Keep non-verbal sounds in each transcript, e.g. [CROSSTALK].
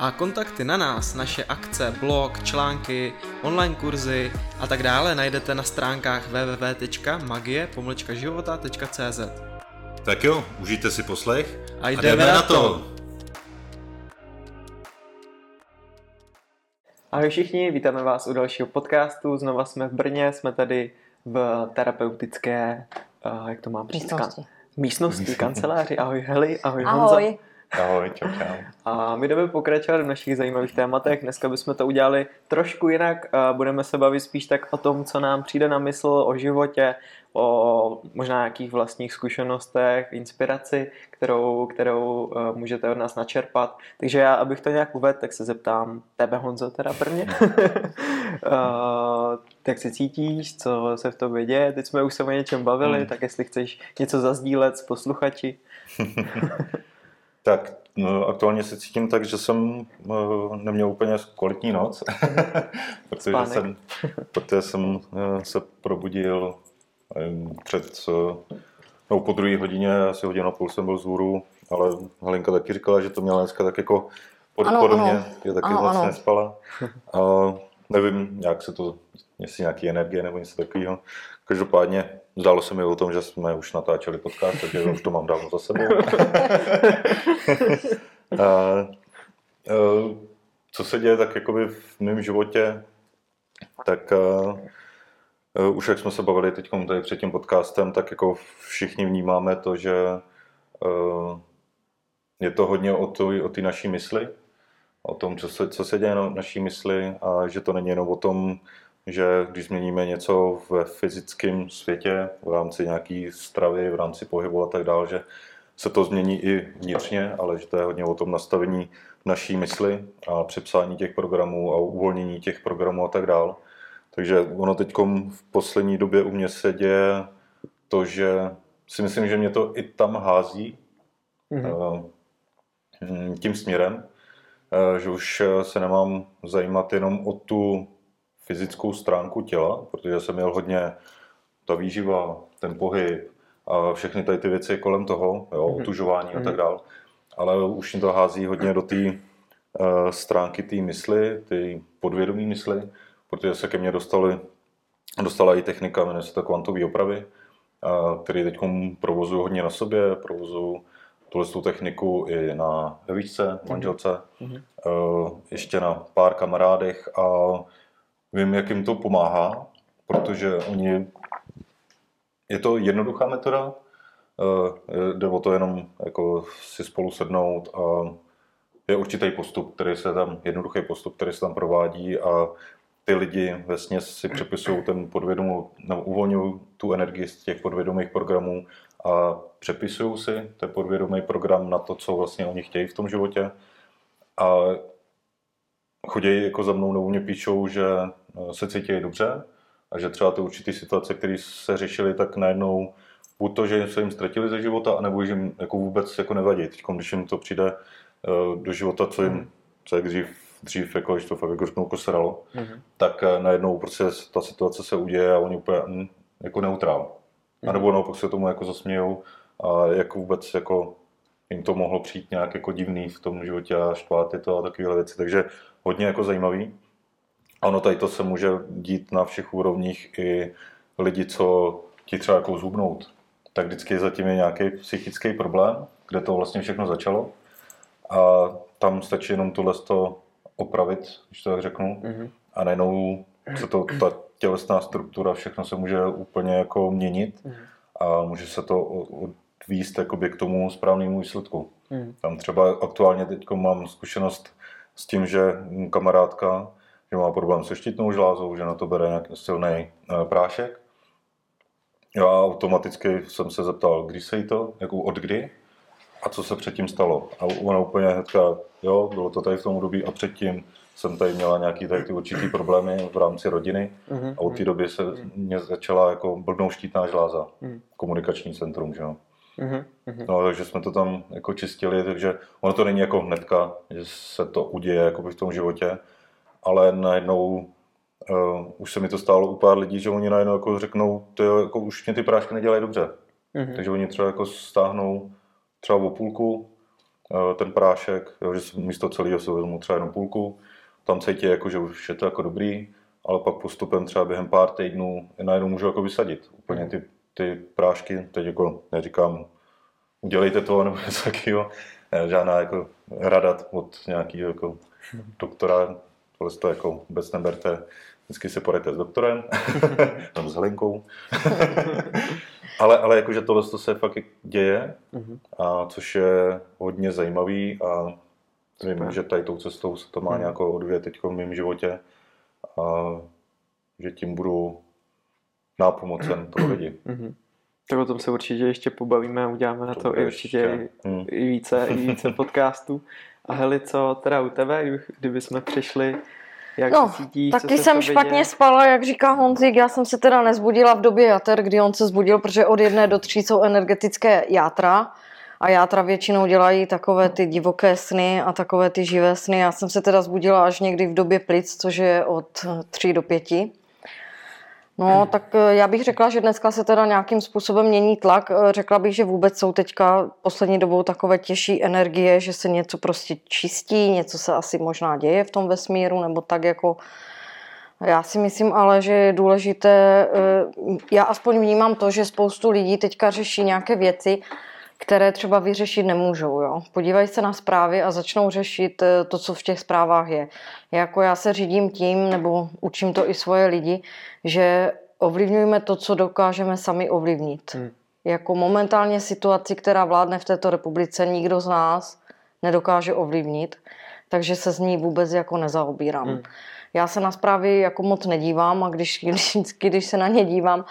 A kontakty na nás, naše akce, blog, články, online kurzy a tak dále najdete na stránkách www.magie-života.cz Tak jo, užijte si poslech A jdeme na to. Ahoj všichni, vítáme vás u dalšího podcastu. Znova jsme v Brně, jsme tady v terapeutické, uh, jak to mám říct? Místnosti. Místnosti, [LAUGHS] kanceláři. Ahoj Heli, ahoj, Honza. Ahoj. Čau, čau. A my jdeme pokračovat v našich zajímavých tématech. Dneska bychom to udělali trošku jinak. A Budeme se bavit spíš tak o tom, co nám přijde na mysl, o životě, o možná nějakých vlastních zkušenostech, inspiraci, kterou, kterou eh, můžete od nás načerpat. Takže já, abych to nějak uvedl, tak se zeptám tebe, Honzo, teda prvně. [LAUGHS] uh, jak se cítíš, co se v tobě děje? Teď jsme už se o něčem bavili, Hmm. tak jestli chceš něco zazdílet s posluchači. [LAUGHS] Tak no, aktuálně se cítím tak, že jsem uh, neměl úplně kvalitní noc, [LAUGHS] protože Spánek. jsem, protože jsem uh, se probudil před, uh, no, po druhé hodině, asi hodinu a půl jsem byl z ale Halinka taky říkala, že to měla dneska tak jako pod, Ano, podobně, ano. že taky Ano, moc ano. nespala. A nevím, jak se to, jestli nějaký energie nebo něco takového. Každopádně zdálo se mi o tom, že jsme už natáčeli podcast, takže už to mám dávno za sebou. [LAUGHS] [LAUGHS] a, a, co se děje tak jakoby v mém životě, tak a, a, už jak jsme se bavili teď tady před tím podcastem, tak jako všichni vnímáme to, že a, je to hodně o té o té naší mysli, o tom, co se, co se děje na naší mysli a že to není jenom o tom, že když změníme něco ve fyzickém světě, v rámci nějaký stravy, v rámci pohybu a tak dále, že se to změní i vnitřně, ale že to je hodně o tom nastavení naší mysli a přepsání těch programů a uvolnění těch programů a tak dále. Takže ono teď v poslední době u mě se děje to, že si myslím, že mě to i tam hází, Mhm. eh, mm, tím směrem, eh, že už se nemám zajímat jenom o tu fyzickou stránku těla, protože jsem měl hodně ta výživa, ten pohyb a všechny tady ty věci kolem toho, jo, Mhm. otužování a Mhm. tak dále. Ale už mě to hází hodně do té uh, stránky té mysli, ty podvědomí mysli, protože se ke mně dostali, dostala i technika, jmenuje se to kvantové opravy, a který teď provozuju hodně na sobě, provozuju tuhle tu techniku i na manželce, Mhm. eh, ještě na pár kamarádech a vím, jak jim to pomáhá, protože oni, je to jednoduchá metoda, eh, jde o to jenom jako si spolu sednout a je určitý postup, který se tam, jednoduchý postup, který se tam provádí a ty lidi ve si přepisují ten podvědomou, nebo uvolňují tu energii z těch podvědomých programů a přepisují si ten podvědomý program na to, co vlastně oni chtějí v tom životě. A chodí jako za mnou nebo mě píšou, že eh, se cítí dobře a že třeba ty určité situace, které se řešily, tak najednou buď to, že se jim ztratili ze života, anebo že jim jako vůbec jako nevadí. Teď, když jim to přijde eh, do života, co jim, co jak dřív, dřív jako, když to fakt jako řeknu, kosralo, Mhm. tak eh, najednou prostě ta situace se uděje a oni úplně jako neutrál. A nebo naopak se tomu jako zasmějou a jak vůbec jako jim to mohlo přijít nějak jako divný v tom životě a štvát je to a takovéhle věci. Takže hodně jako zajímavý. A ono tady to se může dít na všech úrovních i lidi, co ti třeba jako zhubnout. Tak vždycky zatím je nějaký psychický problém, kde to vlastně všechno začalo. A tam stačí jenom tohle to opravit, když to tak řeknu. Mhm. A najednou se to, ta tělesná struktura, všechno se může úplně jako měnit Mhm. a může se to jakoby k tomu správnému výsledku. Mhm. Tam třeba aktuálně teď mám zkušenost s tím, že kamarádka, že má problém se štítnou žlázou, že na to bere nějaký silný prášek. Já automaticky jsem se zeptal, kdy se jí to, jako od kdy a co se předtím stalo. A ona úplně hnedka, jo, bylo to tady v tom období a předtím jsem tady měla nějaký tady ty určitý problémy v rámci rodiny Mhm, a od té doby se mě začala jako blbnout štítná žláza, Mhm. komunikační centrum, že jo. mhm, mhm. No, takže jsme to tam jako čistili, takže ono to není jako hnedka, že se to uděje jako v tom životě, ale najednou uh, už se mi to stálo u pár lidí, že oni najednou jako řeknou, ty jako už mě ty prášky nedělají dobře. Mhm. Takže oni třeba jako stáhnou třeba o půlku eh, ten prášek, jo, že místo celého si vezmu třeba jenom půlku, tam cítí jako, že už je to jako dobrý, ale pak postupem třeba během pár týdnů je najednou můžu jako vysadit úplně ty, ty prášky, teď jako neříkám, udělejte to nebo [LAUGHS] něco takového, Ne, žádná jako rada od nějakého jako doktora, tohle to jako vůbec neberte, vždycky si poradíte s doktorem, [LAUGHS] tam s Helenkou. [LAUGHS] ale, ale jakože tohle to se fakt děje, Mhm. a což je hodně zajímavý a vím, že tady tou cestou se to má Mhm. nějakou odvět teď v mém životě a že tím budu nápomocen pro lidi. [CLEARS THROAT] Mhm. Tak o tom se určitě ještě pobavíme a uděláme na To to, i určitě ještě. i, Hmm. i více, i více [LAUGHS] podcastů. A Heli, co teda u tebe, kdyby- jsme přišli, jak No, se cítíš, Taky jsem tobě špatně děje? spala, jak říká Honzik, já jsem se teda nezbudila v době jater, kdy on se zbudil, protože od jedné do tří jsou energetické játra a játra většinou dělají takové ty divoké sny a takové ty živé sny. Já jsem se teda zbudila až někdy v době plic, což je od tří do pěti. No, tak eh, já bych řekla, že dneska se teda nějakým způsobem mění tlak. Eh, Řekla bych, že vůbec jsou teďka poslední dobou takové těžší energie, že se něco prostě čistí, něco se asi možná děje v tom vesmíru, nebo tak jako já si myslím ale, že je důležité, eh, já aspoň vnímám to, že spoustu lidí teďka řeší nějaké věci, které třeba vyřešit nemůžou. Jo? Podívají se na zprávy a začnou řešit eh, to, co v těch zprávách je. Jako já se řídím tím, nebo učím to i svoje lidi, že ovlivňujeme to, co dokážeme sami ovlivnit. Hmm. Jako momentálně situaci, která vládne v této republice, nikdo z nás nedokáže ovlivnit, takže se z ní vůbec jako nezaobírám. Hmm. Já se na zprávy jako moc nedívám a když, když, když se na ně dívám,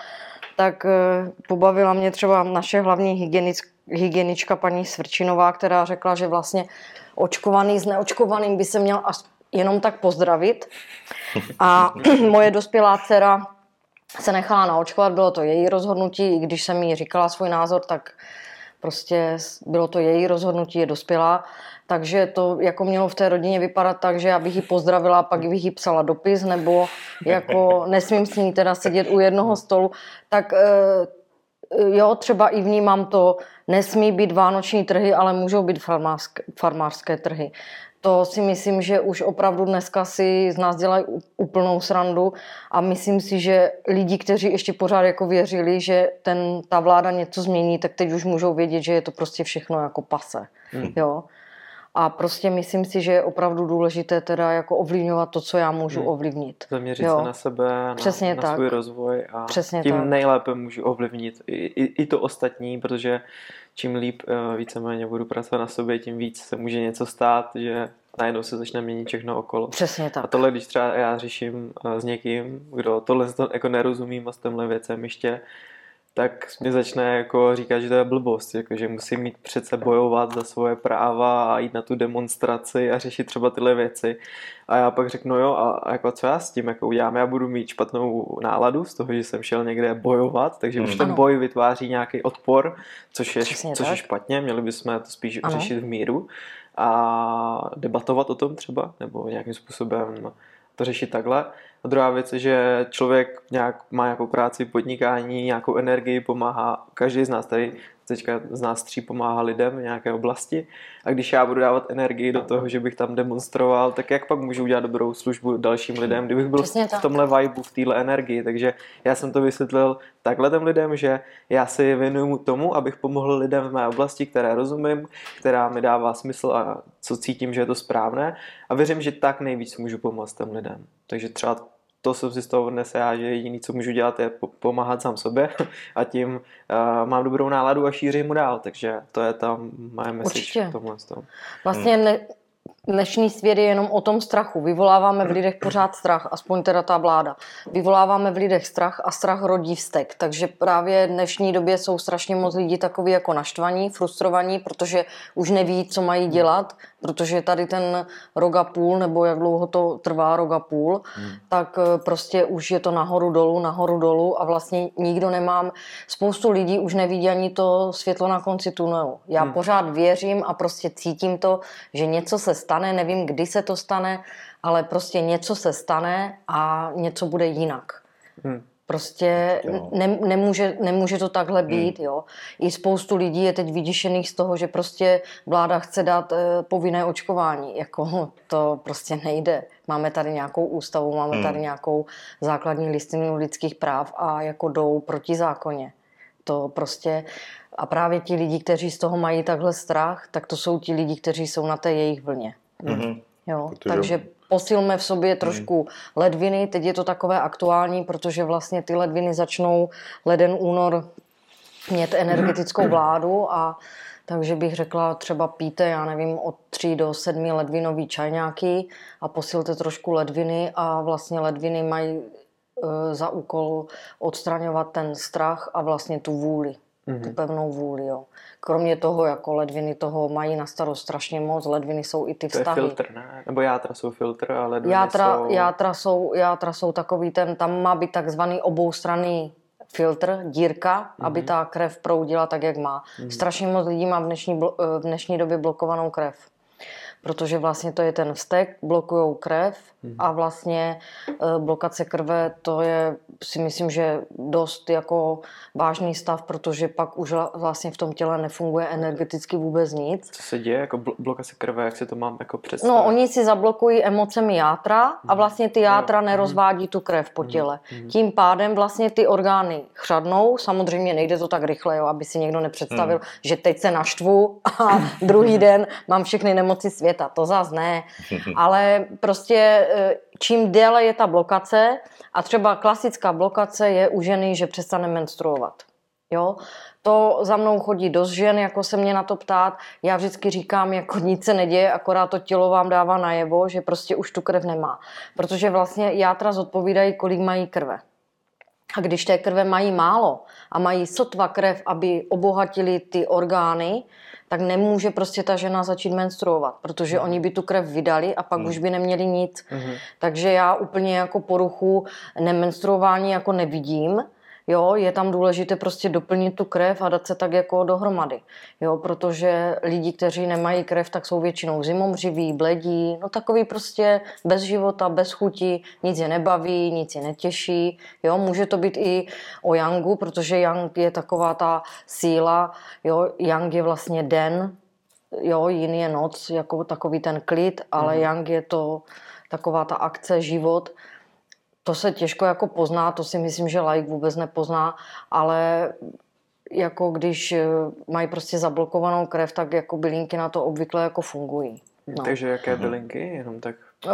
tak eh, pobavila mě třeba naše hlavní hygienic, hygienička paní Svrčinová, která řekla, že vlastně očkovaný s neočkovaným by se měl jenom tak pozdravit. A [CLEARS THROAT] moje dospělá dcera se nechala naočkovat, bylo to její rozhodnutí, i když jsem jí říkala svůj názor, tak prostě bylo to její rozhodnutí, je dospělá. Takže to jako mělo v té rodině vypadat tak, že já bych ji pozdravila, pak bych jí psala dopis, nebo jako nesmím s ní teda sedět u jednoho stolu. Tak eh, jo, třeba i vnímám to, nesmí být vánoční trhy, ale můžou být farmářské, farmářské trhy. To si myslím, že už opravdu dneska si z nás dělají úplnou srandu a myslím si, že lidi, kteří ještě pořád jako věřili, že ten, ta vláda něco změní, tak teď už můžou vědět, že je to prostě všechno jako pase. Hmm. Jo. A prostě myslím si, že je opravdu důležité teda jako ovlivňovat to, co já můžu Hmm. ovlivnit. Zaměřit Jo. se na sebe, na, Přesně na tak. svůj rozvoj a Přesně tím tak. nejlépe můžu ovlivnit i, i, i to ostatní, protože čím líp uh, víceméně budu pracovat na sobě, tím víc se může něco stát, že najednou se začne měnit všechno okolo. Přesně tak. A tohle, když třeba já řeším uh, s někým, kdo tohle to jako nerozumí moc těmhle věcem ještě, tak mi začne jako říkat, že to je blbost, jako, že musí mít přece bojovat za svoje práva a jít na tu demonstraci a řešit třeba tyhle věci. A já pak řeknu, jo, a, jako co já s tím jako udělám? Já budu mít špatnou náladu z toho, že jsem šel někde bojovat, takže už Hmm. ten Ano. boj vytváří nějaký odpor, což je, Přesně což je špatně, měli bychom to spíš Ano. řešit v míru a debatovat o tom třeba, nebo nějakým způsobem to řešit takhle. A druhá věc je, že člověk nějak má nějakou práci, podnikání, nějakou energii, pomáhá, každý z nás tady teďka z nás tří pomáhá lidem v nějaké oblasti a když já budu dávat energii do toho, že bych tam demonstroval, tak jak pak můžu udělat dobrou službu dalším lidem, kdybych byl Přesně v tak. tomhle vibu, v téhle energii, takže já jsem to vysvětlil takhle těm lidem, že já si věnuju tomu, abych pomohl lidem v mé oblasti, které rozumím, která mi dává smysl a co cítím, že je to správné a věřím, že tak nejvíc můžu pomoct těm lidem. Takže třeba to jsem si z toho odnese já, že jediný, co můžu dělat, je po- pomáhat sám sobě [LAUGHS] a tím uh, mám dobrou náladu a šířím mu dál, takže to je tam moje message Určitě. toho. Vlastně ne, Dnešní svět je jenom o tom strachu. Vyvoláváme v lidech pořád strach, aspoň teda ta vláda. Vyvoláváme v lidech strach a strach rodí vztek. Takže právě v dnešní době jsou strašně moc lidí takový jako naštvaní, frustrovaní, protože už neví, co mají dělat, protože tady ten rok a půl, nebo jak dlouho to trvá rok a půl, hmm. tak eh, prostě už je to nahoru dolů, nahoru dolů a vlastně nikdo nemám, spoustu lidí už nevidí ani to světlo na konci tunelu. Já hmm. pořád věřím a prostě cítím to, že něco se stane, nevím, kdy se to stane, ale prostě něco se stane a něco bude jinak. Hmm. Prostě ne, nemůže, nemůže to takhle hmm. být. Hmm. Jo. I spoustu lidí je teď vyděšených z toho, že prostě vláda chce dát e, povinné očkování. Jako to prostě nejde. Máme tady nějakou ústavu, máme hmm. tady nějakou základní listinu lidských práv a jako jdou proti zákoně. To prostě a právě ti lidi, kteří z toho mají takhle strach, tak to jsou ti lidi, kteří jsou na té jejich vlně. Mm-hmm. Jo, Protože... takže posilme v sobě trošku ledviny. Teď je to takové aktuální, protože vlastně ty ledviny začnou leden, únor mít energetickou [CLEARS THROAT] vládu a takže bych řekla, třeba píte, já nevím, od 3 do 7 ledvinový čajňáky a posilte trošku ledviny a vlastně ledviny mají e, za úkol odstraňovat ten strach a vlastně tu vůli mm-hmm. tu pevnou vůli. Jo. Kromě toho, jako ledviny toho mají na starost strašně moc, ledviny jsou i ty vztahy. To je filtr, ne? Nebo játra jsou filtr a ledviny játra, jsou... Játra jsou... Játra jsou takový ten, tam má být takzvaný oboustranný filtr, dírka, mm-hmm. aby ta krev proudila tak, jak má. Mm-hmm. Strašně moc lidí má v dnešní, v dnešní době blokovanou krev protože vlastně to je ten vztek, blokují krev. A vlastně e, blokace krve to je si myslím, že dost jako vážný stav, protože pak už vlastně v tom těle nefunguje energeticky vůbec nic. Co se děje jako blokace krve, jak se to mám jako představit? No, oni si zablokují emocemi játra a mhm. vlastně ty játra nerozvádí tu krev po mhm. těle. Tím pádem vlastně ty orgány chřadnou, samozřejmě nejde to tak rychle, jo, aby si někdo nepředstavil, hmm. že teď se naštvu a druhý [LAUGHS] den mám všechny nemoci světa to zase ne. [LAUGHS] Ale prostě čím déle je ta blokace, a třeba klasická blokace je u ženy, že přestane menstruovat. Jo? To za mnou chodí dost žen, jako se mě na to ptát. Já vždycky říkám, jako [LAUGHS] nic se neděje, akorát to tělo vám dává najevo, že prostě už tu krev nemá. Protože vlastně játra zodpovídají, kolik mají krve. A když té krve mají málo a mají sotva krev, aby obohatili ty orgány, tak nemůže prostě ta žena začít menstruovat, protože mm. oni by tu krev vydali a pak mm. už by neměli nic. Mm. Takže já úplně jako poruchu nemenstruování jako nevidím, Jo, je tam důležité prostě doplnit tu krev a dát se tak jako dohromady. Jo, protože lidi, kteří nemají krev, tak jsou většinou zimomřiví, bledí, no takový prostě bez života, bez chuti, nic je nebaví, nic je netěší. Jo, může to být i o Yangu, protože Yang je taková ta síla, jo, Yang je vlastně den, jo, jiný je noc, jako takový ten klid, ale mm. Yang je to taková ta akce, život to se těžko jako pozná, to si myslím, že like vůbec nepozná, ale jako když eh, mají prostě zablokovanou krev, tak jako bylinky na to obvykle jako fungují. No. Takže jaké mhm. bylinky? Jenom tak Uh,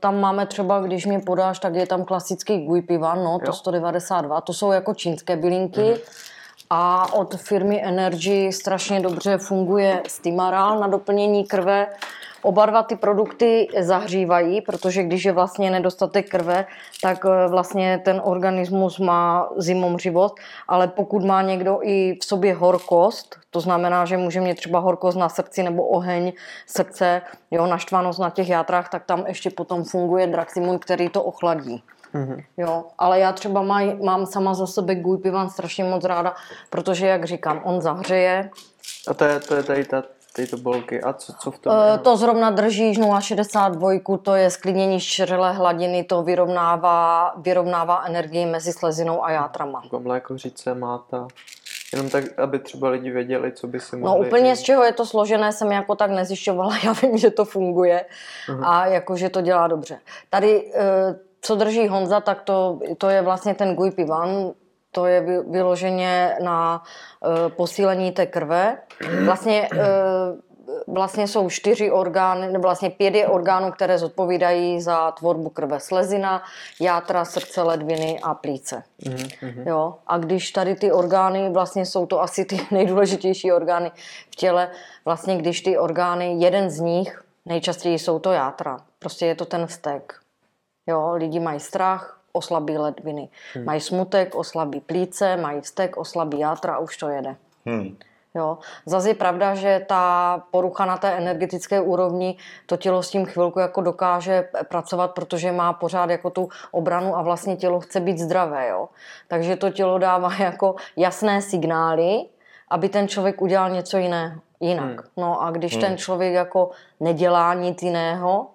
tam máme třeba, když mě podáš, tak je tam klasický Gui Pivan, no, to jo. 192, to jsou jako čínské bylinky. Mm. A od firmy Energy strašně dobře funguje Stimaral na doplnění krve. Oba dva ty produkty zahřívají, protože když je vlastně nedostatek krve, tak eh, vlastně ten organismus má zimomřivost, ale pokud má někdo i v sobě horkost, to znamená, že může mít třeba horkost na srdci nebo oheň srdce, jo, naštvanost na těch játrách, tak tam ještě potom funguje Draximun, který to ochladí. Mm-hmm. Jo, ale já třeba maj, mám sama za sebe Guj Pivan strašně moc ráda, protože, jak říkám, on zahřeje. A to je, to je tady ta tyto bolky. A co, co v tom? Uh, to zrovna držíš 0,62, to je sklidnění šřele hladiny, to vyrovnává, vyrovnává energii mezi slezinou a játrama. Jako mlékořice, máta. Jenom tak, aby třeba lidi věděli, co by si no, mohli... No úplně z čeho je to složené, jsem jako tak nezjišťovala. [LAUGHS] Já vím, že to funguje uh-huh. a jako, že to dělá dobře. Tady, eh, co drží Honza, tak to, to je vlastně ten Gui Pivan, to je vyloženě na uh, posílení té krve. Vlastně, uh, vlastně jsou čtyři orgány, nebo vlastně pět je orgánů, které zodpovídají za tvorbu krve. Slezina, játra, srdce, ledviny a plíce. Mm-hmm. Jo? A když tady ty orgány, vlastně jsou to asi ty [LAUGHS] nejdůležitější orgány v těle, vlastně když ty orgány, jeden z nich Nejčastěji jsou to játra. Prostě je to ten vztek. Jo, lidi mají strach, oslabí ledviny. Hmm. Mají smutek, oslabí plíce, mají vztek, oslabí játra a už to jede. Hmm. Jo. Zase je pravda, že ta porucha na té energetické úrovni, to tělo s tím chvilku jako dokáže pracovat, protože má pořád jako tu obranu a vlastně tělo chce být zdravé. Jo. Takže to tělo dává [LAUGHS] jako jasné signály, aby ten člověk udělal něco jiné, jinak. Hmm. No a když hmm. ten člověk jako nedělá nic jiného,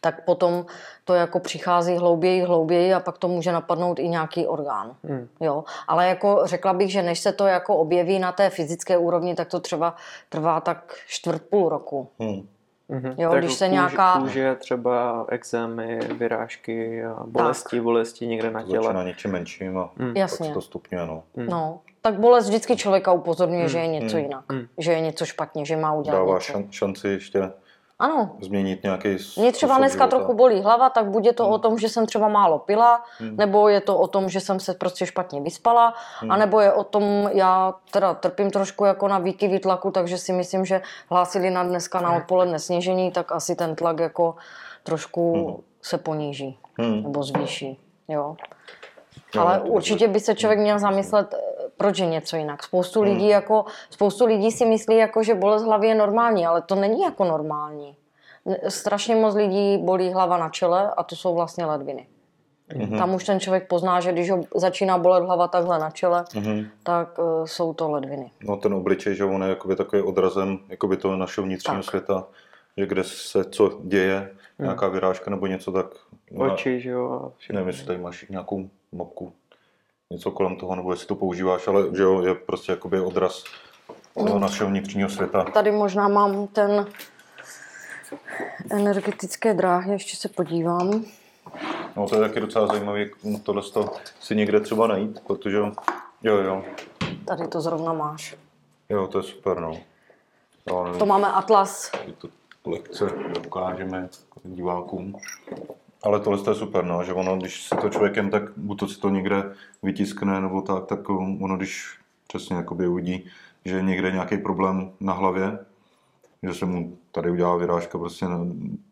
tak potom to jako přichází hlouběji, hlouběji a pak to může napadnout i nějaký orgán. Hmm. Jo. Ale jako řekla bych, že než se to jako objeví na té fyzické úrovni, tak to třeba trvá tak čtvrt půl roku. Hmm. Mm-hmm. Jo, tak když se kůže, nějaká... Kůže, třeba exémy, vyrážky bolesti, tak. bolesti někde na těle. na něčem menším a mm. Jasně. to stupňuje. No. Mm. no. Tak bolest vždycky člověka upozorňuje, mm. že je něco mm. jinak. Mm. Že je něco špatně, že má udělat Dává něco. šanci ještě ano. Změnit nějaký Mě třeba dneska života. trochu bolí hlava, tak buď je to hmm. o tom, že jsem třeba málo pila, hmm. nebo je to o tom, že jsem se prostě špatně vyspala, hmm. anebo je o tom, já teda trpím trošku jako na výkyvy tlaku, takže si myslím, že hlásili na dneska na odpoledne sněžení, tak asi ten tlak jako trošku hmm. se poníží hmm. nebo zvýší. Jo. Ale určitě by se člověk měl zamyslet, proč je něco jinak. Spoustu hmm. lidí, jako, spoustu lidí si myslí, jako, že bolest hlavy je normální, ale to není jako normální. Strašně moc lidí bolí hlava na čele a to jsou vlastně ledviny. Mm-hmm. Tam už ten člověk pozná, že když ho začíná bolet hlava takhle na čele, mm-hmm. tak uh, jsou to ledviny. No ten obličej, že on je jakoby takový odrazem jakoby toho našeho vnitřního tak. světa, že kde se co děje, mm. nějaká vyrážka nebo něco, tak... Oči, že jo. Nevím, jestli tady máš nějakou mopku něco kolem toho, nebo jestli to používáš, ale že jo, je prostě jakoby odraz toho našeho vnitřního světa. Tady možná mám ten energetické dráhy, ještě se podívám. No to je taky docela zajímavé, tohle to si někde třeba najít, protože jo, jo. Tady to zrovna máš. Jo, to je super, no. Jo, to máme atlas. To lekce ukážeme divákům. Ale tohle je super, no, že ono, když si to člověkem, tak buď to si to někde vytiskne, nebo tak, tak ono, když přesně jakoby uvidí, že někde nějaký problém na hlavě, že se mu tady udělá vyrážka prostě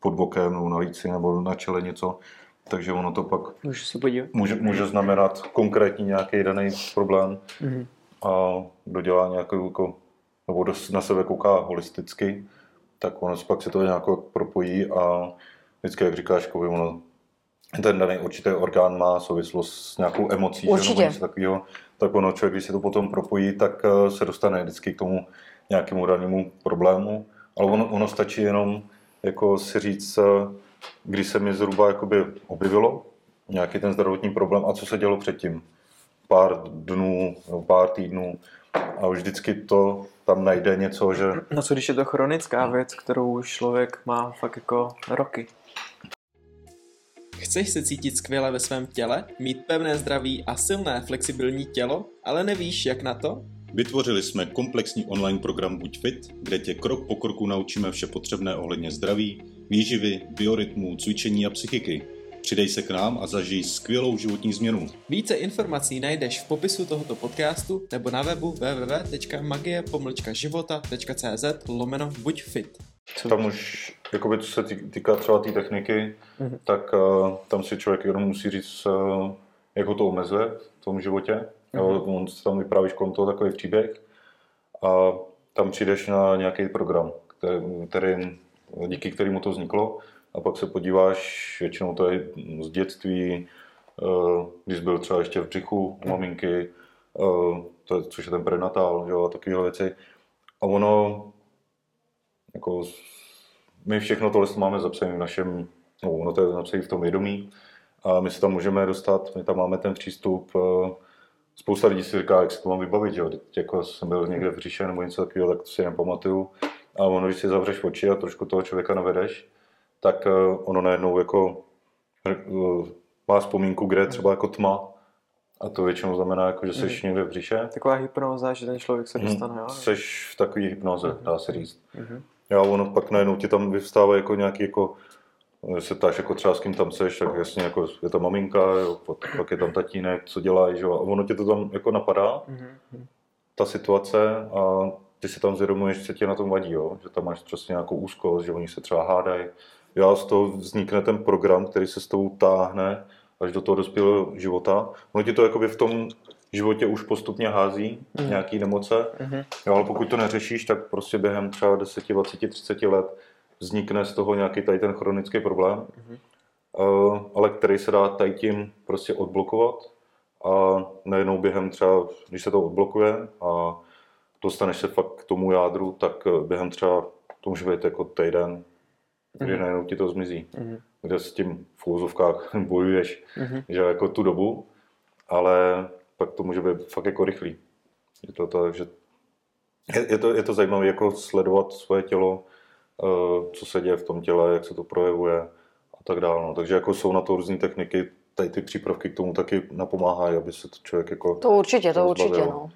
pod bokem nebo na líci nebo na čele něco, takže ono to pak může, se podívat. může, může znamenat konkrétní nějaký daný problém mm-hmm. a dodělá nějakou, jako, nebo na sebe kouká holisticky, tak ono pak se to nějak propojí a vždycky, jak říkáš, Kovi, ono, ten daný určitý orgán má souvislost s nějakou emocí, Určitě. Že, něco takového, tak ono člověk, když se to potom propojí, tak eh, se dostane vždycky k tomu nějakému danému problému, ale ono, ono stačí jenom jako si říct, eh, kdy se mi zhruba jakoby objevilo nějaký ten zdravotní problém a co se dělo předtím. Pár dnů, pár týdnů a už vždycky to tam najde něco, že... No co když je to chronická věc, kterou už člověk má fakt jako roky? Chceš se cítit skvěle ve svém těle, mít pevné zdraví a silné flexibilní tělo, ale nevíš, jak na to? Vytvořili jsme komplexní online program Buď fit, kde tě krok po kroku naučíme vše potřebné ohledně zdraví, výživy, biorytmu, cvičení a psychiky. Přidej se k nám a zažij skvělou životní změnu. Více informací najdeš v popisu tohoto podcastu nebo na webu www.magie-života.cz lomeno buď fit. Tam už, jakoby, co se týká třeba té tý techniky, mm-hmm. tak uh, tam si člověk jenom musí říct, uh, jak ho to omezuje v tom životě. Mm-hmm. On tam vyprávíš kolem toho takový příběh a tam přijdeš na nějaký program, který, který, díky kterému to vzniklo a pak se podíváš, většinou to je z dětství, uh, když byl třeba ještě v břichu u maminky, uh, to je, což je ten prenatál, jo, a takové věci. A ono jako my všechno tohle máme zapsané v našem, no, ono to je napsané v tom vědomí a my se tam můžeme dostat, my tam máme ten přístup. Eh, spousta lidí si říká, jak se to mám vybavit, že jo? jako jsem byl někde v říše nebo něco takového, tak to si nepamatuju. A ono, když si zavřeš oči a trošku toho člověka navedeš, tak eh, ono najednou jako eh, má vzpomínku, kde je třeba jako tma, a to většinou znamená, jako, že jsi mm. někde v břiše. Taková hypnoza, že ten člověk se mhm. dostane, mm. jo? Jsi v takové hypnoze, mm. dá se říct. Mm. Jo, ono pak najednou ti tam vyvstává jako nějaký jako se ptáš jako třeba s kým tam seš, tak jasně jako je to maminka, jo, pak je tam tatínek, co že jo, a ono tě to tam jako napadá, mm-hmm. ta situace a ty si tam zvědomuješ, co tě na tom vadí, jo? že tam máš přesně nějakou úzkost, že oni se třeba hádají. Já z toho vznikne ten program, který se s tebou táhne až do toho dospělého života. Ono ti to jakoby v tom životě už postupně hází mm. nějaký nemoce, mm-hmm. jo, ale pokud to neřešíš, tak prostě během třeba 10, 20, 30 let vznikne z toho nějaký tady ten chronický problém, mm-hmm. uh, ale který se dá tady tím prostě odblokovat a najednou během třeba, když se to odblokuje a dostaneš se fakt k tomu jádru, tak eh, během třeba, to může být jako týden, kdy mm-hmm. najednou ti to zmizí. Mm-hmm. Kde s tím v úzovkách [LAUGHS] bojuješ, mm-hmm. že jako tu dobu, ale pak to může být fakt jako rychlý. Je to tak, že je, je, to, je to zajímavé jako sledovat svoje tělo, uh, co se děje v tom těle, jak se to projevuje a tak dále. No. Takže jako jsou na to různé techniky, tady ty přípravky k tomu taky napomáhají, aby se to člověk jako To určitě, to určitě, no.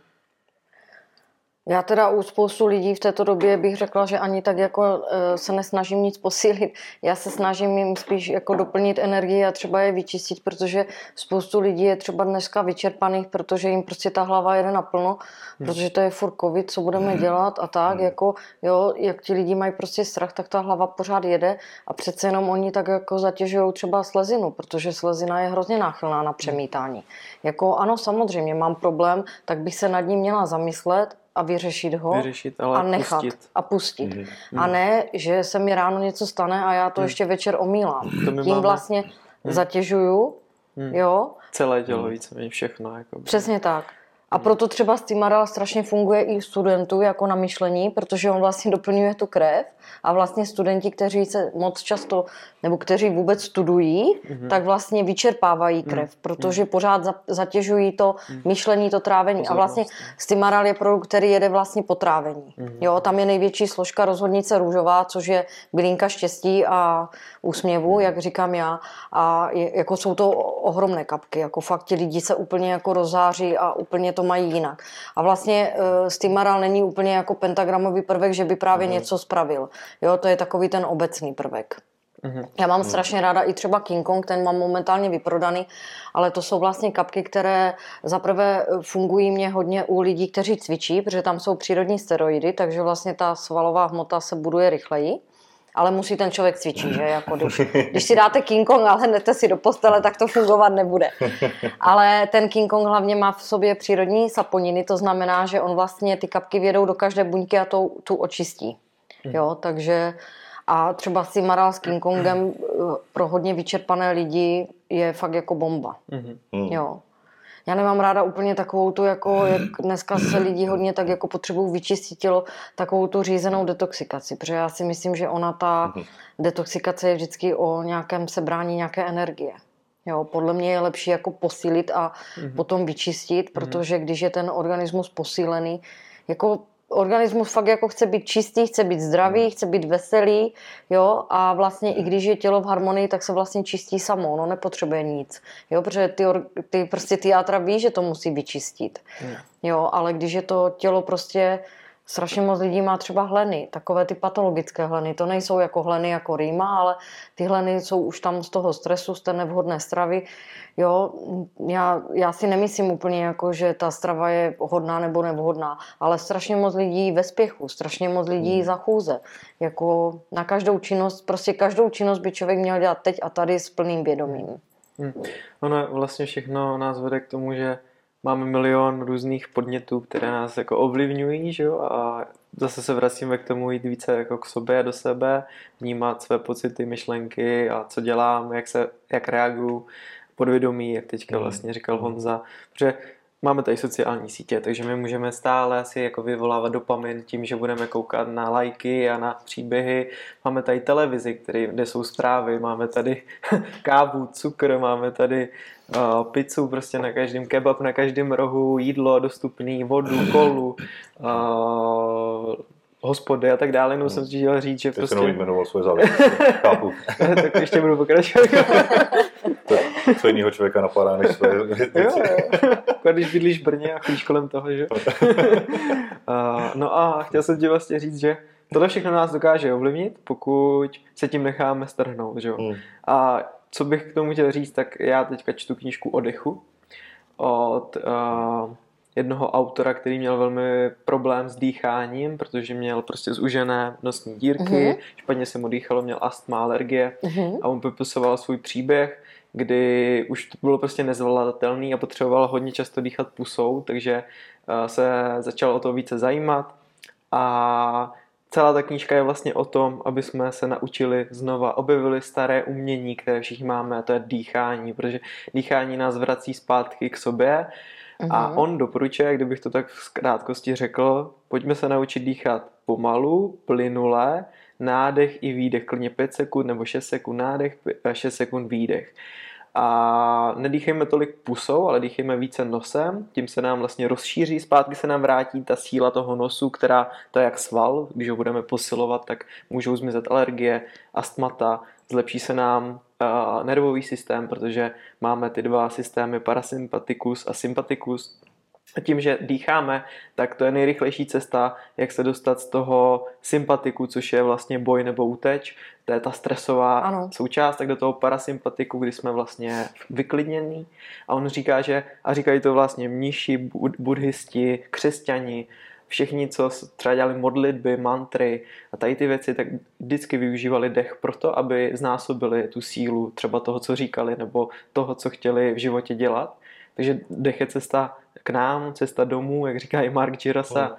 Já teda u spoustu lidí v této době bych řekla, že ani tak jako eh, se nesnažím nic posílit. Já se snažím jim spíš jako doplnit energii a třeba je vyčistit, protože spoustu lidí je třeba dneska vyčerpaných, protože jim prostě ta hlava jede naplno, hmm. protože to je furt covid, co budeme hmm. dělat a tak, hmm. jako jo, jak ti lidi mají prostě strach, tak ta hlava pořád jede a přece jenom oni tak jako zatěžují třeba slezinu, protože slezina je hrozně náchylná na přemítání. Jako ano, samozřejmě mám problém, tak bych se nad ním měla zamyslet a vyřešit ho vyřešit, ale a nechat pustit. a pustit. Mhm. Mm-hmm. A ne, že se mi ráno něco stane a já to mm. ještě večer omílám. To Tím máme- vlastně Mm. zatěžuju, Mm. jo, Celé tělo víceméně všechno. Jako. přesně tak. A proto třeba Stimaral strašně funguje i studentů jako na myšlení, protože on vlastně doplňuje tu krev a vlastně studenti, kteří se moc často, nebo kteří vůbec studují, Mhm. tak vlastně vyčerpávají krev, protože pořád za- zatěžují to myšlení, to trávení. A vlastně Pozornost, no. Stimaral je produkt, který jede vlastně po trávení. Mhm. Jo, tam je největší složka rozhodnice růžová, což je bylinka štěstí a úsměvu, jak říkám já. A je, jako jsou to ohromné kapky, jako fakt ti lidi se úplně jako rozáří a úplně to mají jinak. A vlastně uh, Stimaral není úplně jako pentagramový prvek, že by právě něco spravil. Jo, to je takový ten obecný prvek. Mhm. Já mám strašně ráda i třeba King Kong, ten mám momentálně vyprodaný, ale to jsou vlastně kapky, které zaprvé fungují mě hodně u lidí, kteří cvičí, protože tam jsou přírodní steroidy, takže vlastně ta svalová hmota se buduje rychleji. Ale musí ten člověk cvičit, že? Jako když, když si dáte King Kong a lehnete si do postele, tak to fungovat nebude. Ale ten King Kong hlavně má v sobě přírodní saponiny, to znamená, že on vlastně ty kapky vědou do každé buňky a to, tu očistí. Jo, takže a třeba si Maral s King Kongem eh, pro hodně vyčerpané lidi je fakt jako bomba. Mhm. Hmm. Jo. Já nemám ráda úplně takovou tu, jako [CLEARS THROAT] jak dneska se lidi hodně tak jako potřebují vyčistit tělo, takovou tu řízenou detoxikaci, protože já si myslím, že ona ta detoxikace je vždycky o nějakém sebrání nějaké energie. Jo, podle mě je lepší jako posílit a potom vyčistit, protože když je ten organismus posílený, jako organismus fakt jako chce být čistý, chce být zdravý, chce být veselý, jo, a vlastně i když je tělo v harmonii, tak se vlastně čistí samo, ono nepotřebuje nic, jo, protože ty, ty prostě ty játra ví, že to musí vyčistit, jo, ale když je to tělo prostě Strašně moc lidí má třeba hleny, takové ty patologické hleny. To nejsou jako hleny jako rýma, ale ty hleny jsou už tam z toho stresu, z té nevhodné stravy. Jo, já, já si nemyslím úplně jako, že ta strava je hodná nebo nevhodná, ale strašně moc lidí ve spěchu, strašně moc lidí za chůze. Jako na každou činnost, prostě každou činnost by člověk měl dělat teď a tady s plným vědomím. Hmm. Ono vlastně všechno nás vede k tomu, že máme milion různých podnětů, které nás jako ovlivňují, že jo? A zase se vracíme k tomu jít více jako k sobě a do sebe, vnímat své pocity, myšlenky a co dělám, jak se, jak reaguju podvědomí, jak teďka vlastně říkal Honza, protože máme tady sociální sítě, takže my můžeme stále si jako vyvolávat dopamin tím, že budeme koukat na lajky a na příběhy. Máme tady televizi, který, kde jsou zprávy, máme tady [LAUGHS] kávu, cukr, máme tady uh, pizzu prostě na každém, kebab na každém rohu, jídlo dostupný, vodu, [CLEARS THROAT] kolu, uh, hospody a tak dále. Jenom jsem chtěl říct, že Ty prostě... jenom prostě... jmenoval svoje. [LAUGHS] Chápu. tak ještě budu pokračovat. [LAUGHS] To, co jiného člověka napadá, než svoje Jo, věci. jo. Jako když bydlíš v Brně a chodíš kolem toho, že? A, [LAUGHS] [LAUGHS] no a chtěl jsem ti vlastně říct, že tohle všechno nás dokáže ovlivnit, pokud se tím necháme strhnout, že jo? Hmm. A co bych k tomu chtěl říct, tak já teďka čtu knížku o dechu od uh, jednoho autora, který měl velmi problém s dýcháním, protože měl prostě zužené nosní dírky, Mhm. špatně se mu dýchalo, měl astma, alergie Mhm. a on popisoval svůj příběh, kdy už to bylo prostě nezvladatelný a potřeboval hodně často dýchat pusou, takže eh, se začal o to více zajímat a celá ta knížka je vlastně o tom, aby jsme se naučili znova, objevili staré umění, které všichni máme, a to je dýchání, protože dýchání nás vrací zpátky k sobě a Mhm. on doporučuje, kdybych to tak v krátkosti řekl, pojďme se naučit dýchat pomalu, plynule, nádech i výdech, klidně 5 sekund nebo 6 sekund nádech, 6 sekund výdech. A nedýchejme tolik pusou, ale dýchejme více nosem, tím se nám vlastně rozšíří, zpátky se nám vrátí ta síla toho nosu, která to je jak sval, když ho budeme posilovat, tak můžou zmizet alergie, astmata, zlepší se nám uh, nervový systém, protože máme ty dva systémy parasympatikus a sympatikus. A tím, že dýcháme, tak to je nejrychlejší cesta, jak se dostat z toho sympatiku, což je vlastně boj nebo úteč, to je ta stresová Ano. součást, tak do toho parasympatiku, kdy jsme vlastně vyklidnění. A on říká, že, a říkají to vlastně mniši, bud- buddhisti, křesťani, všichni, co třeba dělali modlitby, mantry a tady ty věci, tak vždycky využívali dech proto, aby znásobili tu sílu třeba toho, co říkali, nebo toho, co chtěli v životě dělat. Takže dech je cesta k nám, cesta domů, jak říká i Mark Girasa.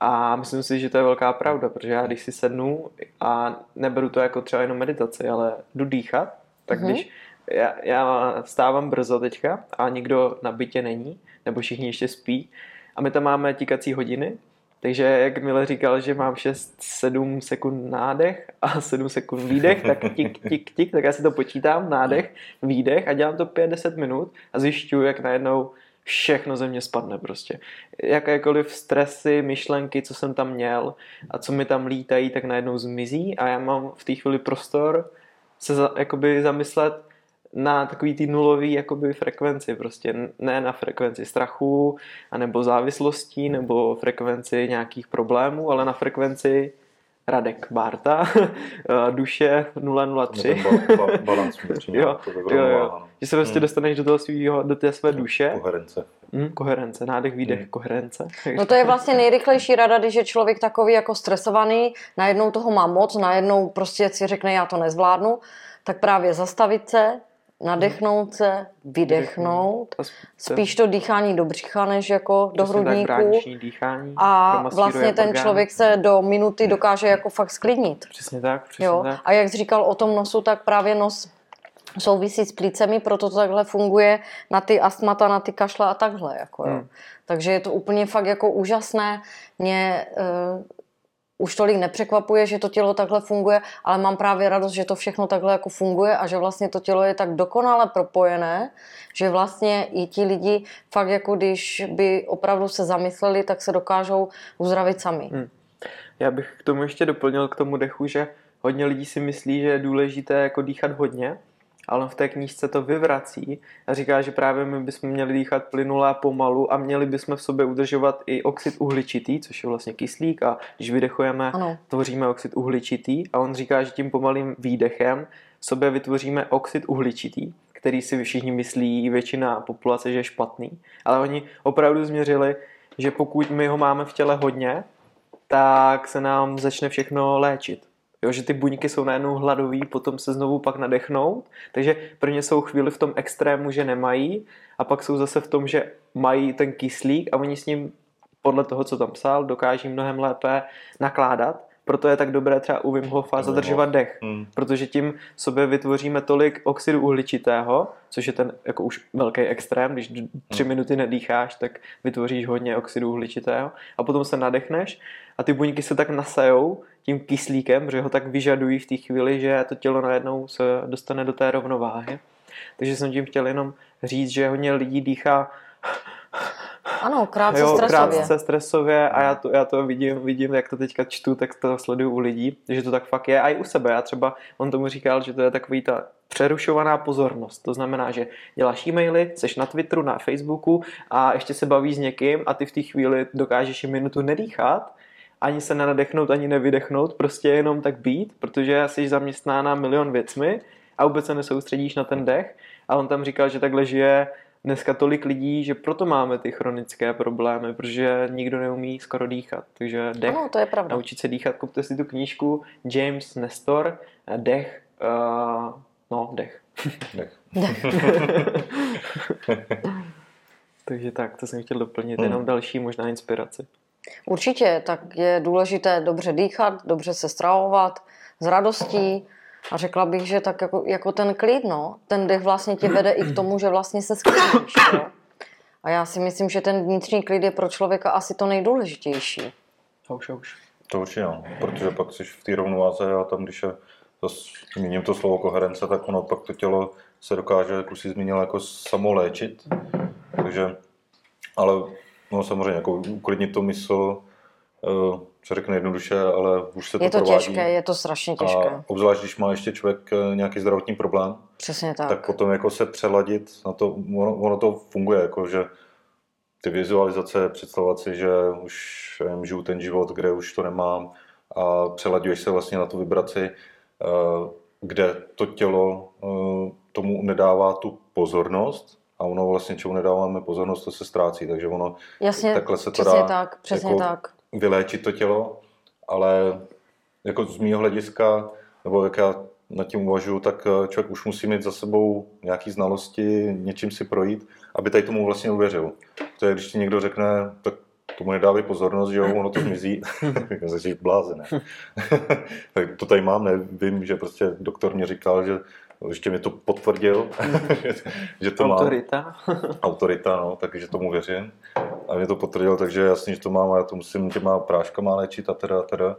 A myslím si, že to je velká pravda, protože já když si sednu a neberu to jako třeba jenom meditaci, ale jdu dýchat, tak Mhm. když já, já vstávám brzo teďka a nikdo na bytě není, nebo všichni ještě spí a my tam máme tikací hodiny, takže jak Mile říkal, že mám 6-7 sekund nádech a 7 sekund výdech, tak tik, tik, tik, tak já si to počítám, nádech, výdech a dělám to 5-10 minut a zjišťuju, jak najednou všechno ze mě spadne prostě. Jakékoliv stresy, myšlenky, co jsem tam měl a co mi tam lítají, tak najednou zmizí a já mám v té chvíli prostor se za, jakoby zamyslet na takový ty nulový jakoby frekvenci prostě, ne na frekvenci strachu, anebo závislostí, nebo frekvenci nějakých problémů, ale na frekvenci Radek Bárta, [LAUGHS] duše 003. Ten ba- ba- balans vnitřní, [LAUGHS] Jo, to je jo, jo. rovnováha, no. Že se prostě Hmm. dostaneš do, toho svýho, do té své duše. Koherence. Hm, koherence, nádech, výdech, Hmm. koherence. No to je vlastně nejrychlejší rada, když je člověk takový jako stresovaný, najednou toho má moc, najednou prostě si řekne, já to nezvládnu, tak právě zastavit se, nadechnout se, vydechnout, spíš to dýchání do břicha, než jako do hrudníku. dýchání. A vlastně ten člověk se do minuty dokáže jako fakt sklidnit. Přesně tak, přesně Jo? tak. A jak jsi říkal o tom nosu, tak právě nos souvisí s plícemi, proto to takhle funguje na ty astmata, na ty kašle a takhle. Jako, jo. Hmm. Takže je to úplně fakt jako úžasné. Mě uh, už tolik nepřekvapuje, že to tělo takhle funguje, ale mám právě radost, že to všechno takhle jako funguje a že vlastně to tělo je tak dokonale propojené, že vlastně i ti lidi fakt jako když by opravdu se zamysleli, tak se dokážou uzdravit sami. Hmm. Já bych k tomu ještě doplnil k tomu dechu, že hodně lidí si myslí, že je důležité jako dýchat hodně, ale on v té knížce to vyvrací a říká, že právě my bychom měli dýchat plynule a pomalu a měli bychom v sobě udržovat i oxid uhličitý, což je vlastně kyslík a když vydechujeme, Ano. tvoříme oxid uhličitý a on říká, že tím pomalým výdechem v sobě vytvoříme oxid uhličitý, který si všichni myslí, většina populace, že je špatný, ale oni opravdu změřili, že pokud my ho máme v těle hodně, tak se nám začne všechno léčit. Jo, že ty buňky jsou najednou hladový, potom se znovu pak nadechnou, takže pro ně jsou chvíli v tom extrému, že nemají. A pak jsou zase v tom, že mají ten kyslík a oni s ním podle toho, co tam psal, dokáží mnohem lépe nakládat. Proto je tak dobré třeba u Wim Hofa zadržovat dech, Hmm. protože tím sobě vytvoříme tolik oxidu uhličitého, což je ten jako už velký extrém, když tři minuty nedýcháš, tak vytvoříš hodně oxidu uhličitého. A potom se nadechneš a ty buňky se tak nasajou tím kyslíkem, že ho tak vyžadují v té chvíli, že to tělo najednou se dostane do té rovnováhy. Takže jsem tím chtěl jenom říct, že hodně lidí dýchá Ano, krátce jo, stresově. krátce stresově a já to, já to vidím, vidím, jak to teďka čtu, tak to sleduju u lidí, že to tak fakt je a i u sebe. Já třeba, on tomu říkal, že to je takový ta přerušovaná pozornost. To znamená, že děláš e-maily, seš na Twitteru, na Facebooku a ještě se bavíš s někým a ty v té chvíli dokážeš i minutu nedýchat, ani se nenadechnout, ani nevydechnout, prostě jenom tak být, protože jsi zaměstnána milion věcmi a vůbec se nesoustředíš na ten dech. A on tam říkal, že takhle žije dneska tolik lidí, že proto máme ty chronické problémy, protože nikdo neumí skoro dýchat. Takže dech, Ano, to je pravda. naučit se dýchat, kupte si tu knížku James Nestor, dech, uh, no dech. Nech. [LAUGHS] Takže tak, to jsem chtěl doplnit, Hmm. jenom další možná inspiraci. Určitě, tak je důležité dobře dýchat, dobře se stravovat, s radostí. A řekla bych, že tak jako, jako ten klid, no, ten dech vlastně tě vede i k tomu, že vlastně se sklidníš, jo. A já si myslím, že ten vnitřní klid je pro člověka asi to nejdůležitější. Houš, houš. To určitě no, protože pak jsi v té rovnováze a tam, když je, zas zmíním to slovo koherence, tak ono pak to tělo se dokáže, jak už jsi zmínil, jako samoléčit. Takže, ale no samozřejmě, jako uklidnit to mysl, eh, se řekne jednoduše, ale už se to Je to provádí. těžké, je to strašně těžké. A obzvlášť, když má ještě člověk eh, nějaký zdravotní problém, Přesně tak, tak. potom jako se přeladit na to, ono, ono to funguje, jako že ty vizualizace, představovat si, že už nevím, žiju ten život, kde už to nemám a přelaďuješ se vlastně na tu vibraci, eh, kde to tělo tomu nedává tu pozornost a ono vlastně, čemu nedáváme pozornost, to se ztrácí, takže ono Jasně, takhle se to přesně dá tak, přesně jako tak. vyléčit to tělo, ale jako z mého hlediska, nebo jak já nad tím uvažuji, tak eh, člověk už musí mít za sebou nějaké znalosti, něčím si projít, aby tady tomu vlastně uvěřil. To je, když ti někdo řekne, tak tomu nedávej pozornost, že jo, ono to zmizí, [LAUGHS] blázen, ne? [LAUGHS] tak to tady mám, nevím, že prostě doktor mě říkal, že ještě mi to potvrdil, [LAUGHS] že to mám Autorita. autorita, no, takže tomu věřím. A mě to potvrdil, takže jasně, že to mám a já to musím těma práškama léčit a teda, a teda.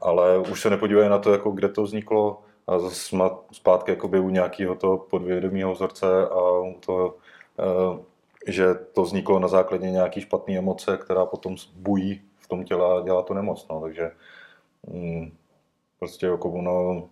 Ale už se nepodívají na to, jako kde to vzniklo a zase má zpátky jakoby u nějakého toho podvědomého vzorce a u toho, eh, že to vzniklo na základě nějaký špatné emoce, která potom bují v tom těle a dělá to nemoc. No, takže mm, prostě jako ono...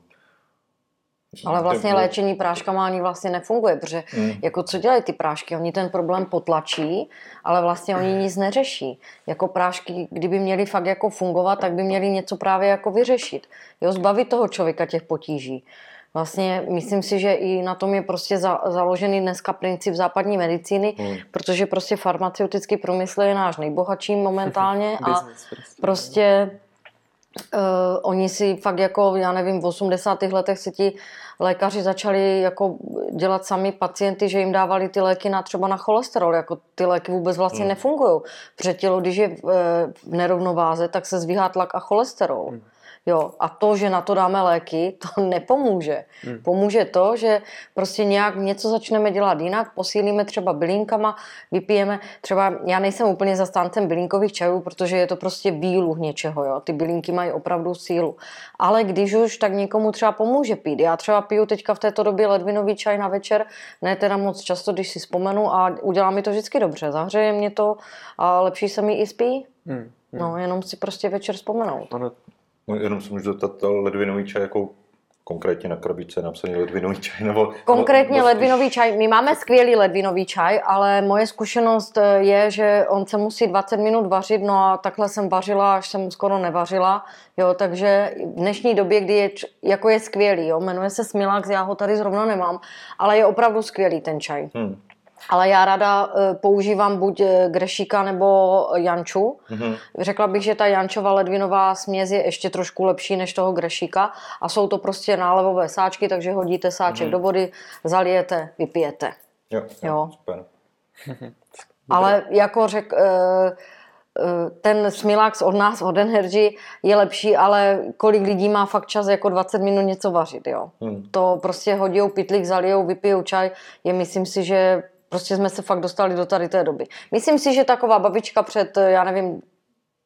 Ale vlastně léčení práškama ani vlastně nefunguje, protože Mm. jako co dělají ty prášky? Oni ten problém potlačí, ale vlastně oni nic neřeší. Jako prášky, kdyby měly fakt jako fungovat, tak by měly něco právě jako vyřešit. Jo, zbavit toho člověka těch potíží. Vlastně myslím si, že i na tom je prostě za, založený dneska princip západní medicíny, Mm. protože prostě farmaceutický průmysl je náš nejbohatší momentálně [LAUGHS] a Business prostě. Uh, oni si fakt jako, já nevím, v 80. letech si ti lékaři začali jako dělat sami pacienty, že jim dávali ty léky na třeba na cholesterol, jako ty léky vůbec vlastně Hmm. nefungují. Protože tělo, když je v, eh, v nerovnováze, tak se zvíhá tlak a cholesterol. Hmm. Jo, a to, že na to dáme léky, to [LAUGHS] nepomůže. Hmm. Pomůže to, že prostě nějak něco začneme dělat jinak, posílíme třeba bylinkama, vypijeme, třeba já nejsem úplně zastáncem bylinkových čajů, protože je to prostě výluh něčeho, jo. Ty bylinky mají opravdu sílu. Ale když už, tak někomu třeba pomůže pít. Já třeba piju teďka v této době ledvinový čaj na večer, ne teda moc často, když si vzpomenu a udělá mi to vždycky dobře. Zahřeje mě to a lepší se mi i spí. Hmm. No, jenom si prostě večer vzpomenout. Ono, No, jenom se můžu zeptat, ledvinový čaj jako konkrétně na krabičce napsaný ledvinový čaj, nebo... Konkrétně nebo, ledvinový čaj. My máme skvělý ledvinový čaj, ale moje zkušenost eh, je, že on se musí 20 minut vařit, no a takhle jsem vařila, až jsem skoro nevařila. Jo, takže v dnešní době, kdy je, jako je skvělý, jo, jmenuje se Smilax, já ho tady zrovna nemám, ale je opravdu skvělý ten čaj. Hmm. Ale já ráda eh, používám buď eh, grešíka nebo janču. Mhm. Řekla bych, že ta jančová ledvinová směs je ještě trošku lepší než toho grešíka a jsou to prostě nálevové sáčky, takže hodíte sáček Mhm. do vody, zalijete, vypijete. Jo, jo, Jo. super. [LAUGHS] Ale jako řek, eh, eh, ten Smilax od nás, od Energy, je lepší, ale kolik lidí má fakt čas jako 20 minut něco vařit, jo. Hmm. To prostě hodijou pitlík, zalijou, vypijou čaj, je myslím si, že prostě jsme se fakt dostali do tady té doby. Myslím si, že taková babička před, eh, já nevím,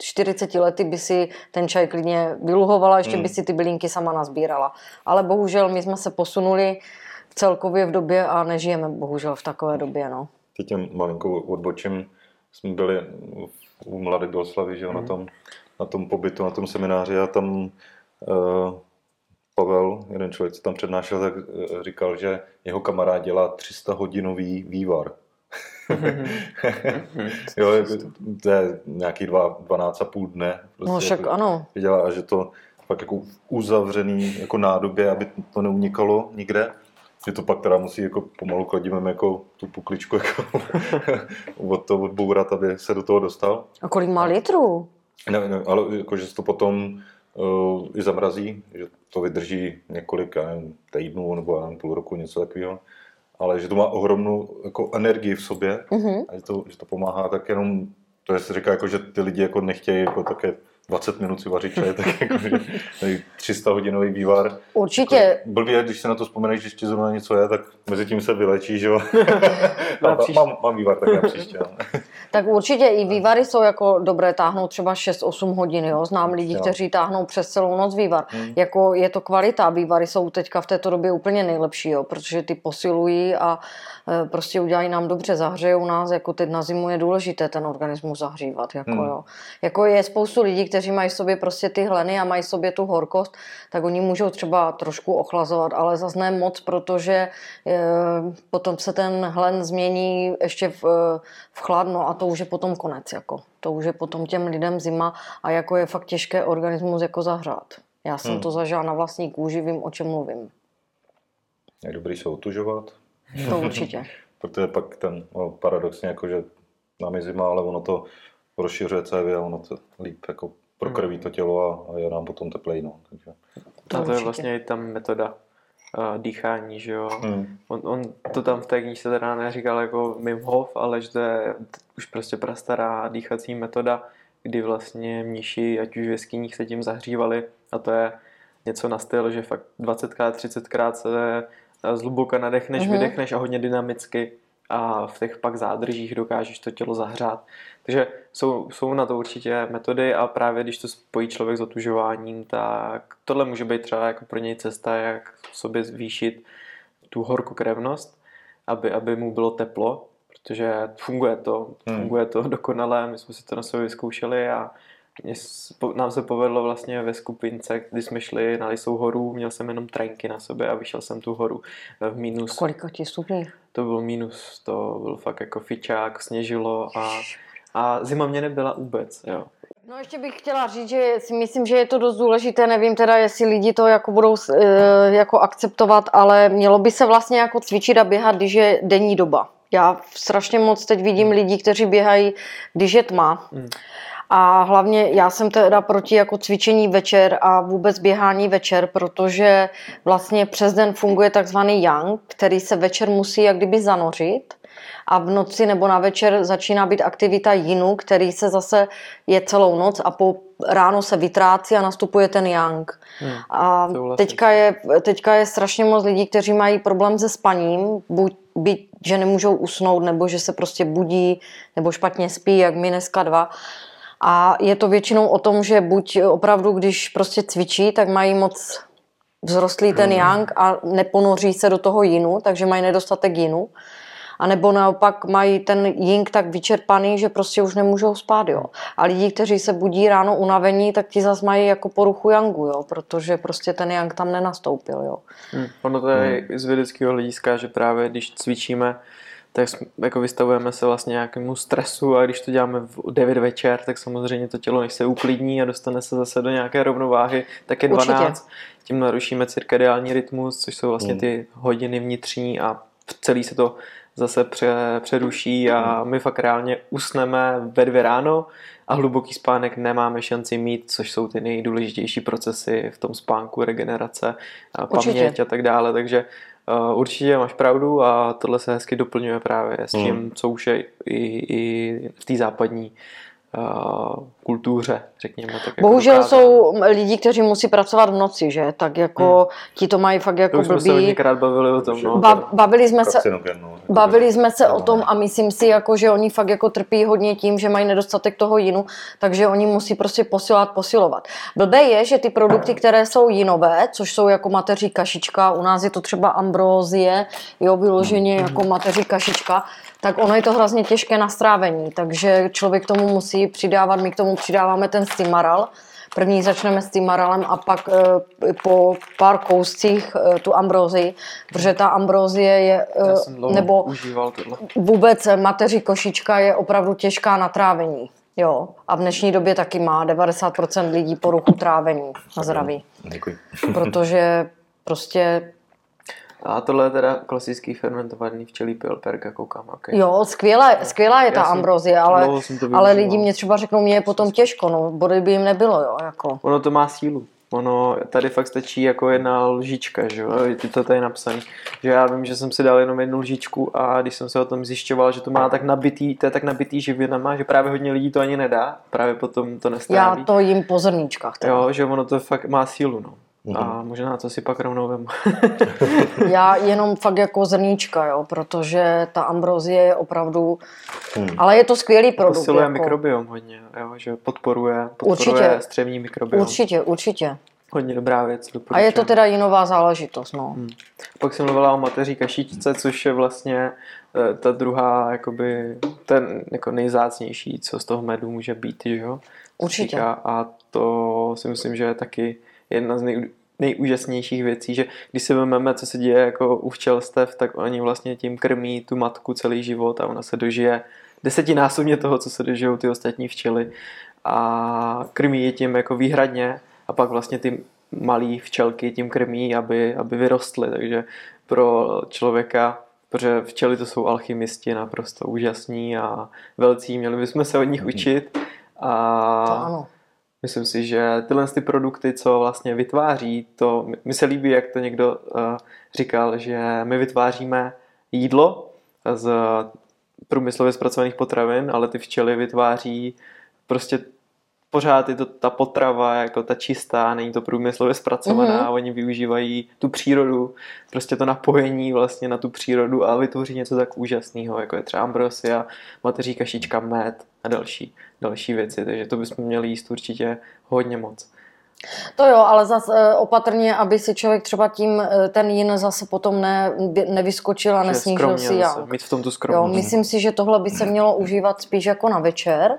40 lety by si ten čaj klidně vyluhovala, ještě Hmm. by si ty bylinky sama nazbírala. Ale bohužel my jsme se posunuli celkově v době a nežijeme bohužel v takové době, no. Teď jen malinkou odbočím. Jsme byli u Mladé Boleslavy, že jo, na, tom, na tom pobytu, na tom semináři a tam uh, Pavel, jeden člověk, co tam přednášel, tak eh, říkal, že jeho kamarád dělá 300 hodinový vývar. [LAUGHS] jo, jako, to je nějaký dva, 12,5 dne. Prostě No však jako, ano, dělá a že to fakt jako v uzavřený jako nádobě, aby to neunikalo nikde. že to pak teda musí jako pomalu kladivem jako tu pukličku jako [LAUGHS] od toho odbourat, aby se do toho dostal. A kolik má litrů? Ne, ne, ale jako, že se to potom i zamrazí, že to vydrží několik nevím, týdnů nebo nevím, půl roku, něco takového. Ale že to má ohromnou jako energii v sobě Mhm. a že to, že to pomáhá tak jenom, to je se říká, jako, že ty lidi jako nechtějí jako také 20 minut si vařit čaj, tak jako, že tady 300 hodinový vývar. Určitě. Jako, blbě, když se na to vzpomeneš, že ještě zrovna něco je, tak mezi tím se vylečí, že jo. [LAUGHS] Příště. mám, mám vývar tak na příště. no. [LAUGHS] Tak určitě i vývary jsou jako dobré, táhnou třeba 6-8 hodin, jo. Znám lidi, Jo. kteří táhnou přes celou noc vývar. Jako je to kvalita, vývary jsou teďka v této době úplně nejlepší, jo, protože ty posilují a e, prostě udělají nám dobře, zahřejou nás, jako teď na zimu je důležité ten organismus zahřívat, jako Hmm. jo. Jako je spoustu lidí, kteří mají v sobě prostě ty hleny a mají v sobě tu horkost, tak oni můžou třeba trošku ochlazovat, ale zase ne moc, protože e, potom se ten hlen změní ještě v, v chladno a to už je potom konec, jako. To už je potom těm lidem zima a jako je fakt těžké organismus jako zahřát. Já jsem Hmm. to zažila na vlastní kůži, vím, o čem mluvím. Je dobrý se otužovat, To určitě. [LAUGHS] protože pak ten no, paradoxně jako, že nám je zima, ale ono to rozšiřuje cévy a ono to líp jako prokrví to tělo a, a je nám potom teplej, no. Takže, To a to je vlastně i ta metoda uh, dýchání, že jo. hmm. On, on to tam v té knížce teda neříkal jako Wim Hof, ale že to je už prostě prastará dýchací metoda, kdy vlastně mniši, ať už v jeskyních se tím zahřívali a to je něco na styl, že fakt 20krát, 30krát se eh, zhluboka nadechneš, Mhm. mm-hmm. vydechneš a hodně dynamicky a v těch pak zádržích dokážeš to tělo zahřát. Takže jsou, jsou na to určitě metody a právě když to spojí člověk s otužováním, tak tohle může být třeba jako pro něj cesta, jak v sobě zvýšit tu horkokrevnost, aby, aby mu bylo teplo, protože funguje to, Hmm. funguje to dokonale, my jsme si to na sobě vyzkoušeli a nám se povedlo vlastně ve skupince, kdy jsme šli na Lisou horu, měl jsem jenom trenky na sobě a vyšel jsem tu horu v minus, Kolika ti stupních? to byl minus, to byl fakt jako fičák, sněžilo a, a zima mě nebyla vůbec, jo. No ještě bych chtěla říct, že si myslím, že je to dost důležité, nevím teda, jestli lidi to jako budou eh, jako akceptovat, ale mělo by se vlastně jako cvičit a běhat, když je denní doba. Já strašně moc teď vidím lidí, kteří běhají, když je tma. Hmm. A hlavně já jsem teda proti jako cvičení večer a vůbec běhání večer, protože vlastně přes den funguje takzvaný yang, který se večer musí jak kdyby zanořit a v noci nebo na večer začíná být aktivita jinu, který se zase je celou noc a po ráno se vytrácí a nastupuje ten yang. Hmm. A Souhlasím. teďka je, teďka je strašně moc lidí, kteří mají problém se spaním, buď byť, že nemůžou usnout, nebo že se prostě budí, nebo špatně spí, jak my dneska dva. A je to většinou o tom, že buď opravdu, když prostě cvičí, tak mají moc vzrostlý ten yang a neponoří se do toho jinu, takže mají nedostatek jinu. A nebo naopak mají ten jing tak vyčerpaný, že prostě už nemůžou spát, jo. A lidi, kteří se budí ráno unavení, tak ti zase mají jako poruchu yangu, jo, protože prostě ten yang tam nenastoupil, jo. Hmm. Ono to je i z vědeckého hlediska, že právě když cvičíme, tak jako vystavujeme se vlastně nějakému stresu a když to děláme v 9 večer, tak samozřejmě to tělo než se uklidní a dostane se zase do nějaké rovnováhy, tak je Určitě. 12. Tím narušíme cirkadiální rytmus, což jsou vlastně ty hodiny vnitřní a celý se to zase pře, přeruší a my fakt reálně usneme ve dvě ráno a hluboký spánek nemáme šanci mít, což jsou ty nejdůležitější procesy v tom spánku, regenerace, a Určitě. paměť a tak dále, takže uh, určitě máš pravdu a tohle se hezky doplňuje právě s tím, Hmm. co už je i, i v té západní kultuře, řekněme. Tak jako Bohužel dokázáno. jsou lidi, kteří musí pracovat v noci, že? Tak jako ti to mají fakt To jako už jsme se blbý. hodněkrát bavili o tom, no. Ba- bavili jsme se, no. Bavili jsme se No, o tom a myslím si, jako, že oni fakt jako trpí hodně tím, že mají nedostatek toho jinu, takže oni musí prostě posilovat, posilovat. Blbé je, že ty produkty, které jsou jinové, což jsou jako mateří kašička, u nás je to třeba ambrózie, jo, vyloženě jako mateří kašička, tak ono je to hrozně těžké na strávení, takže člověk tomu musí přidávat, my k tomu přidáváme ten stimaral, První začneme s tím maralem a pak e, po pár kouscích e, tu ambrózii, protože ta ambrózie je, e, nebo užíval tohle. vůbec mateři košička je opravdu těžká na trávení. Jo, a v dnešní době taky má 90% lidí poruchu trávení na zdraví. Děkuji. Protože prostě A tohle je teda klasický fermentovaný včelí pilperka, koukám. Okay. Jo, skvělá, skvělá je ta Já ambrozie, ale, jsem ale využíval. lidi mě třeba řeknou, mě je potom těžko, no, body by jim nebylo, jo, jako. Ono to má sílu. Ono tady fakt stačí jako jedna lžička, že jo, ty to tady napsaný. Že já vím, že jsem si dal jenom jednu lžičku a když jsem se o tom zjišťoval, že to má tak nabitý, to je tak nabitý živinama, že právě hodně lidí to ani nedá, právě potom to Já nestráví. to jim po zrníčkách. teda. Jo, že ono to fakt má sílu, no. Mhm. A možná to si pak rovnou vemu. [LAUGHS] Já jenom fakt jako zrníčka, jo, protože ta ambrozie je opravdu, Hmm. ale je to skvělý produkt. Posiluje jako. mikrobiom hodně, jo, že podporuje, podporuje Určitě. střevní mikrobiom. Určitě, určitě. Hodně dobrá věc, A doporučuji. je to teda jinová záležitost, no. Hmm. Pak jsem mluvila o mateří kašičce, což je vlastně eh, ta druhá, jakoby, ten jako nejzácnější, co z toho medu může být, že jo? Určitě. Říká. A to si myslím, že je taky jedna z nej, nejúžasnějších věcí, že když si vezmeme, co se děje jako u včelstev, tak oni vlastně tím krmí tu matku celý život a ona se dožije desetinásobně toho, co se dožijou ty ostatní včely. A krmí je tím jako výhradně a pak vlastně ty malé včelky tím krmí, aby, aby vyrostly, takže pro člověka, protože včely to jsou alchymisti naprosto úžasní a velcí, měli bychom se od nich učit. A To ano. Myslím si, že tyhle ty produkty, co vlastně vytváří, to mi se líbí, jak to někdo uh, říkal, že my vytváříme jídlo z průmyslově zpracovaných potravin, ale ty včely vytváří prostě pořád je to ta potrava jako ta čistá, není to průmyslově zpracovaná, Mhm. mm-hmm. oni využívají tu přírodu, prostě to napojení vlastně na tu přírodu a vytvoří něco tak úžasného, jako je třeba ambrosia, mateří kašička, med a další, další věci, takže to bychom měli jíst určitě hodně moc. To jo, ale zase opatrně, aby si člověk třeba tím eh, ten jin zase potom ne, nevyskočil a nesnížil si jak. Mít v tom tu Jo, skromnost. myslím si, že tohle by se mělo užívat spíš jako na večer,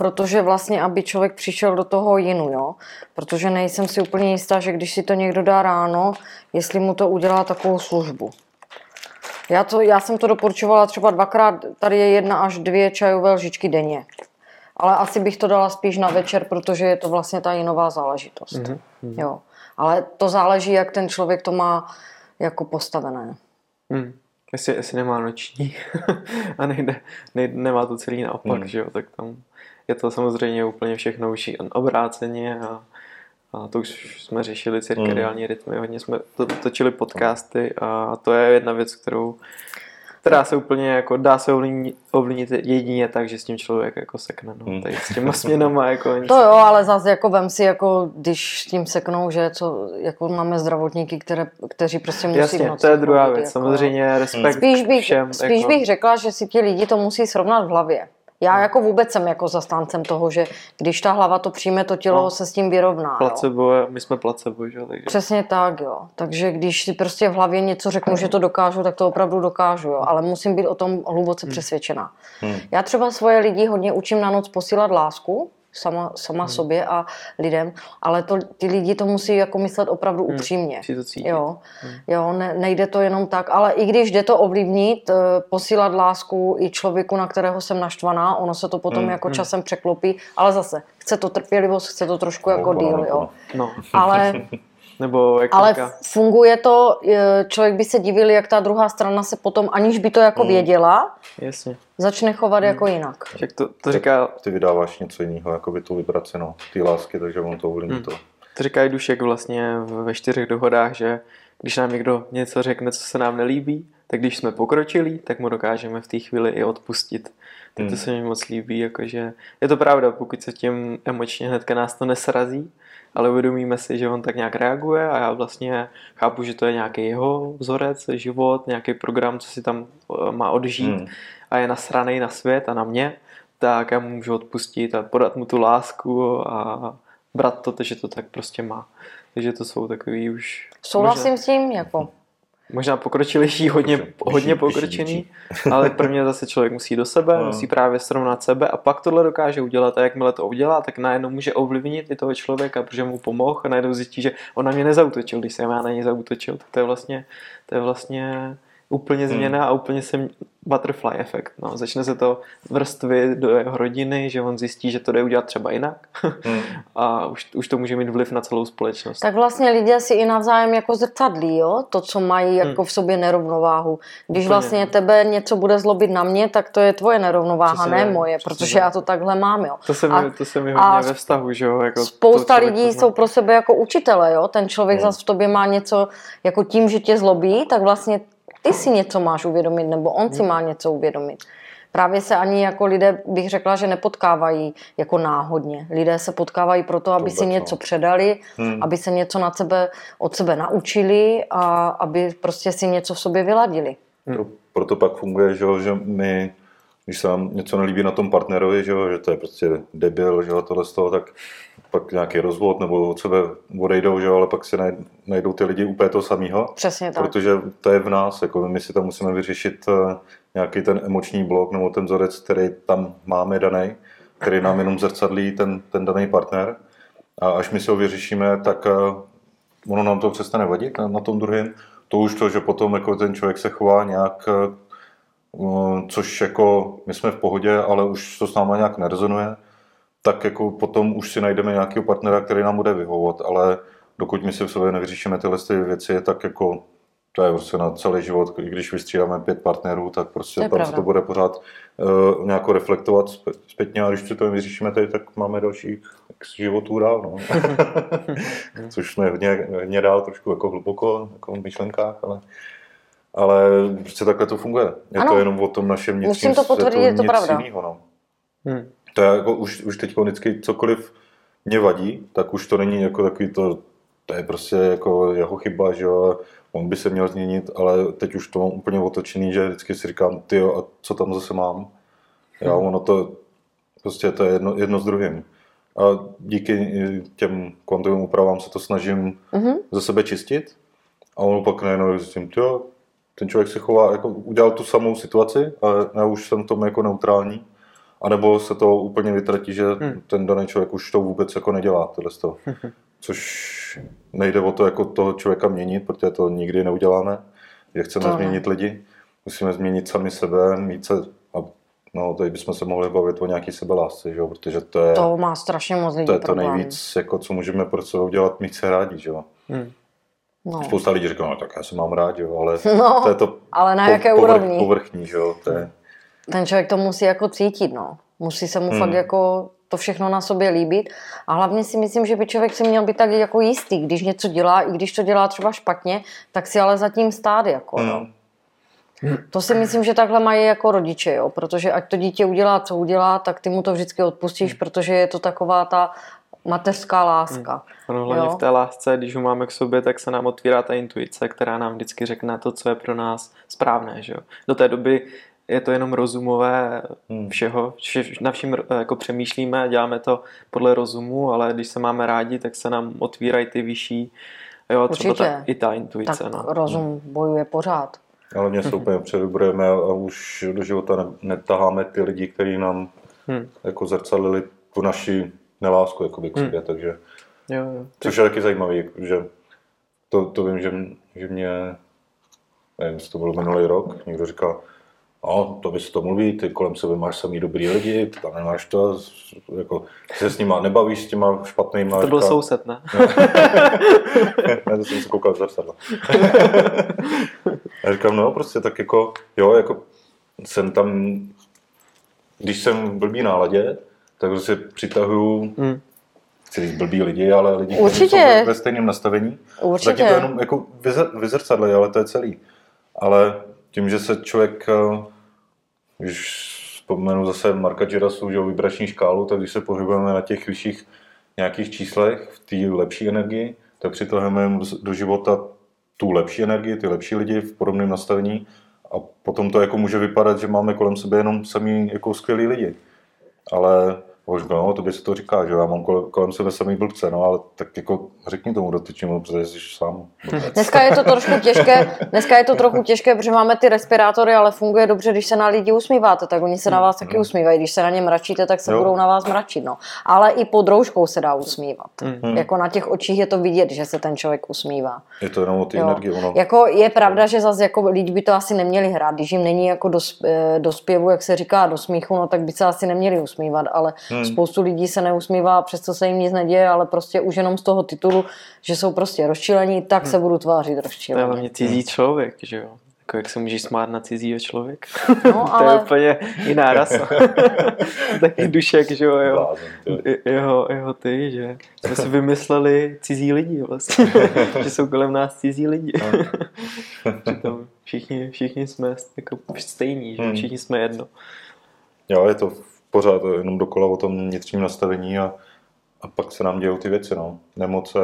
protože vlastně, aby člověk přišel do toho jinu, jo. Protože nejsem si úplně jistá, že když si to někdo dá ráno, jestli mu to udělá takovou službu. Já, to, já jsem to doporučovala třeba dvakrát, tady je jedna až dvě čajové lžičky denně. Ale asi bych to dala spíš na večer, protože je to vlastně ta jinová záležitost. Mhm, Jo. Ale to záleží, jak ten člověk to má jako postavené. Hmm. Jestli, jestli nemá noční [LAUGHS] a nejde, nejde, nemá to celý naopak, Hmm. že jo, tak tam je to samozřejmě úplně všechno už obráceně a, a to už jsme řešili cirkadiální rytmy, hodně jsme to, točili podcasty a to je jedna věc, kterou která se úplně jako dá se ovlivnit, ovlivnit jedině tak, že s tím člověk jako sekne, no. Hmm. Tady s těma směnama jako nic. To jo, ale zase jako vem si, jako když s tím seknou, že co, jako máme zdravotníky, které, kteří prostě musí v Jasně, noci to je druhá věc. jako- Samozřejmě respekt Spíš bych, všem. spíš jako, bych řekla, že si ti lidi to musí srovnat v hlavě. Já Hmm. jako vůbec jsem jako zastáncem toho, že když ta hlava to přijme, to tělo No. se s tím vyrovná. Jo. placebo, je- my jsme placebo, že jo, takže Přesně tak, jo. Takže když si prostě v hlavě něco řeknu, že to dokážu, tak to opravdu dokážu, jo. Ale musím být o tom hluboce přesvědčená. Hmm. Já třeba svoje lidi hodně učím na noc posílat lásku, sama, sama sobě a lidem, ale to, ty lidi to musí jako myslet opravdu upřímně. musí to cítit. Jo, jo ne, nejde to jenom tak, ale i když jde to ovlivnit, eh, posílat lásku i člověku, na kterého jsem naštvaná, ono se to potom Hmm, jako časem překlopí, ale zase, chce to trpělivost, chce to trošku jako No, díl, jo. No, Ale [LAUGHS] nebo jak ale říká, funguje to, e, člověk by se divil, jak ta druhá strana se potom, aniž by to jako věděla, jasně. začne chovat jako jinak. Jak to, to říká, Ty vydáváš něco jiného, jako by tu vibraci, no, ty lásky, takže on to ovlivní Hmm. to. to říká i Dušek vlastně ve čtyřech dohodách, že když nám někdo něco řekne, co se nám nelíbí, tak když jsme pokročili, tak mu dokážeme v té chvíli i odpustit. Tak to Hmm. se mi moc líbí, jakože je to pravda, pokud se tím emočně hnedka nás to nesrazí, ale uvědomíme si, že on tak nějak reaguje a já vlastně chápu, že to je nějaký jeho vzorec, život, nějaký program, co si tam eh, má odžít Hmm. a je nasranej na svět a na mě, tak já mu můžu odpustit a podat mu tu lásku a brat to, že to tak prostě má. Takže to jsou takový už Souhlasím možná, s tím, jako možná pokročilejší, hodně, hodně pokročený, ale prvně zase člověk musí do sebe, No. musí právě srovnat sebe a pak tohle dokáže udělat a jakmile to udělá, tak najednou může ovlivnit i toho člověka, protože mu pomohl a najednou zjistí, že on na mě nezautočil, když jsem já na něj zautočil, tak to je vlastně, to je vlastně Úplně změna a úplně se butterfly efekt. No. Začne se to vrstvy do jeho rodiny, že on zjistí, že to jde udělat třeba jinak Hmm. [LAUGHS] a už, už to může mít vliv na celou společnost. Tak vlastně lidé si i navzájem jako zrcadlí, jo? To, co mají jako v sobě nerovnováhu. Když Úplně. vlastně tebe něco bude zlobit na mě, tak to je tvoje nerovnováha, ne tak, moje, protože já to takhle mám, jo. To se mi, A- to se mi a hodně ve vztahu, že jo? Jako Spousta lidí jsou pro sebe jako učitele, jo. Ten člověk Hmm. zase v tobě má něco, jako tím, že tě zlobí, tak vlastně ty si něco máš uvědomit, nebo on si má něco uvědomit. Právě se ani jako lidé, bych řekla, že nepotkávají jako náhodně. Lidé se potkávají proto, aby si vůbec, něco no. předali, Hmm. aby se něco nad sebe, od sebe naučili a aby prostě si něco v sobě vyladili. To, proto pak funguje, že my, když se nám něco nelíbí na tom partnerovi, že, jo, že to je prostě debil, že jo, tohle z toho, tak pak nějaký rozvod nebo od sebe odejdou, že jo, ale pak si naj- najdou ty lidi úplně to samého. Přesně tak. Protože to je v nás, jako my si tam musíme vyřešit eh, nějaký ten emoční blok nebo ten vzorec, který tam máme daný, který nám jenom zrcadlí ten, ten daný partner. A až my si ho vyřešíme, tak eh, ono nám to přestane vadit na, tom druhém. To už to, že potom jako ten člověk se chová nějak, eh, což jako my jsme v pohodě, ale už to s náma nějak nerezonuje, tak jako potom už si najdeme nějakého partnera, který nám bude vyhovovat, ale dokud my si v sobě nevyřešíme tyhle ty věci, tak jako to je prostě na celý život, i když vystřídáme pět partnerů, tak prostě tam pravda. se to bude pořád uh, nějak reflektovat zpě- zpětně a když si to vyřešíme tady, tak máme dalších x životů dál, no. [LAUGHS] Což jsme hodně, hodně dál trošku jako hluboko, jako v myšlenkách, ale ale prostě takhle to funguje. Je Ano. to jenom o tom našem vnitřním Musím to potvrdit, je to pravda. jinýho, no. Hmm. To je jako už, už teď vždycky cokoliv mě vadí, tak už to není jako takový to, to je prostě jako jeho chyba, že jo, on by se měl změnit, ale teď už to mám úplně otočený, že vždycky si říkám, ty a co tam zase mám? Já, ono to, prostě to je jedno, jedno s druhým. A díky těm kvantovým úpravám se to snažím Mhm. ze sebe čistit a ono pak najednou zjistím, jo, ten člověk se chová, jako udělal tu samou situaci, ale já už jsem v tom jako neutrální. A nebo se to úplně vytratí, že Hmm. ten daný člověk už to vůbec jako nedělá, tohle toho. [LAUGHS] Což nejde o to jako toho člověka měnit, protože to nikdy neuděláme, že chceme To změnit lidi. Musíme změnit sami sebe, mít se, a no, tady bychom se mohli bavit o nějaký sebelásce, že jo, protože to je, To má strašně moc lidí to, je to problém. nejvíc, jako, co můžeme pro sebe udělat, mít se rádi, že jo. Hmm. No. Spousta lidí říká, no tak já se mám rád, jo, ale [LAUGHS] No, to je to ale na po- jaké povrch, úrovni? povrchní, že jo, to je, ten člověk to musí jako cítit, no. Musí se mu Hmm. fakt jako to všechno na sobě líbit. A hlavně si myslím, že by člověk si měl být tak jako jistý, když něco dělá, i když to dělá třeba špatně, tak si ale zatím stát, jako, no. Hmm. To si myslím, že takhle mají jako rodiče, jo, protože ať to dítě udělá, co udělá, tak ty mu to vždycky odpustíš, protože je to taková ta mateřská láska. Ono hlavně Jo. v té lásce, když ho máme k sobě, tak se nám otvírá ta intuice, která nám vždycky řekne to, co je pro nás správné. Že jo? Do té doby je to jenom rozumové Hmm. všeho, vše, na vším eh, jako přemýšlíme a děláme to podle rozumu, ale když se máme rádi, tak se nám otvírají ty vyšší, jo, třeba ta, Určitě. i ta intuice. Tak no. rozum bojuje pořád. Ale mě se úplně předobrujeme a už do života ne, netaháme ty lidi, kteří nám Hmm. jako zrcadlili tu naši nelásku jakoby k Hmm. sobě, takže, Jo, jo. což je taky zajímavý, že to, to vím, že, že mě, nevím, jestli to bylo minulý rok, někdo říkal, no, to bys to mluví, ty kolem sebe máš samý dobrý lidi, tam nemáš to, jako, se s nima nebavíš, s těma špatnýma. To byl říká- soused, ne? [LAUGHS] ne, to jsem se koukal v zrcadlo. Já [LAUGHS] říkám, no prostě tak jako, jo, jako jsem tam, když jsem v blbý náladě, tak prostě přitahuju, Hmm. chci říct blbý lidi, ale lidi, kteří jsou ve- stejném nastavení. Určitě. Tak je to jenom jako vyzr- vyzrcadlej, ale to je celý. Ale tím, že se člověk, eh, když vzpomenu zase Marka Girasu, že jo, vibrační škálu, tak když se pohybujeme na těch vyšších nějakých číslech, v té lepší energii, tak přitahujeme do- života tu lepší energii, ty lepší lidi v podobném nastavení a potom to jako může vypadat, že máme kolem sebe jenom samý jako skvělý lidi. Ale no, to by se to říká, že já mám kolem, kolem sebe samý blbce, no ale tak jako řekni tomu dotyčnému, protože jsi sám. [LAUGHS] Dneska je to trošku těžké, dneska je to trochu těžké, protože máme ty respirátory, ale funguje dobře, když se na lidi usmíváte, tak oni se na vás taky usmívají. Když se na ně mračíte, tak se Jo. budou na vás mračit. No. Ale i pod rouškou se dá usmívat. Hmm. Jako na těch očích je to vidět, že se ten člověk usmívá. Je to jenom o ty Jo. energie, ono. Jako je pravda, že zase jako lidi by to asi neměli hrát, když jim není jako do, eh, do zpěvu, jak se říká, do smíchu, no tak by se asi neměli usmívat, ale hmm. Spoustu lidí se neusmívá, přesto se jim nic neděje, ale prostě už jenom z toho titulu, že jsou prostě rozčilení, tak se budu tvářit To je hlavně cizí člověk, že jo. Jako jak se můžeš smát na cizího člověka. No, [LAUGHS] to je ale úplně jiná rasa. [LAUGHS] Taky dušek, že jo, jo. Blázen, ty. I- Jeho, jeho ty, že jsme si vymysleli cizí lidi vlastně. [LAUGHS] že jsou kolem nás cizí lidi. Přitom všichni, všichni jsme jako stejní, že Hmm. všichni jsme jedno. Jo, je to pořád jenom dokola o tom vnitřním nastavení a, a pak se nám dějou ty věci, no. Nemoce,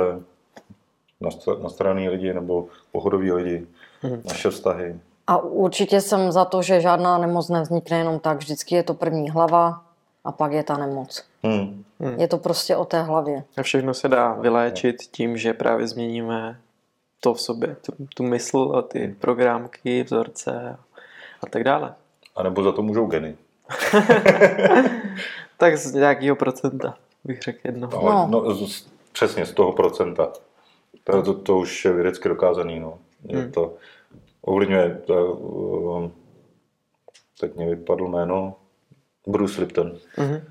nast- nastraný lidi nebo pohodoví lidi, Mhm. naše vztahy. a určitě jsem za to, že žádná nemoc nevznikne jenom tak, vždycky je to první hlava a pak je ta nemoc. Hmm. Je to prostě o té hlavě. A všechno se dá vyléčit tím, že právě změníme to v sobě, tu, tu mysl a ty programky, vzorce a tak dále. A nebo za to můžou geny. [LAUGHS] Tak z nějakého procenta bych řekl jedno. No. No. No, z, přesně z toho procenta. To, to, to už je vědecky dokázaný. No. Je Hmm. to, ovlivňuje, to, um, teď mě vypadlo jméno, Bruce Lipton. Mhm.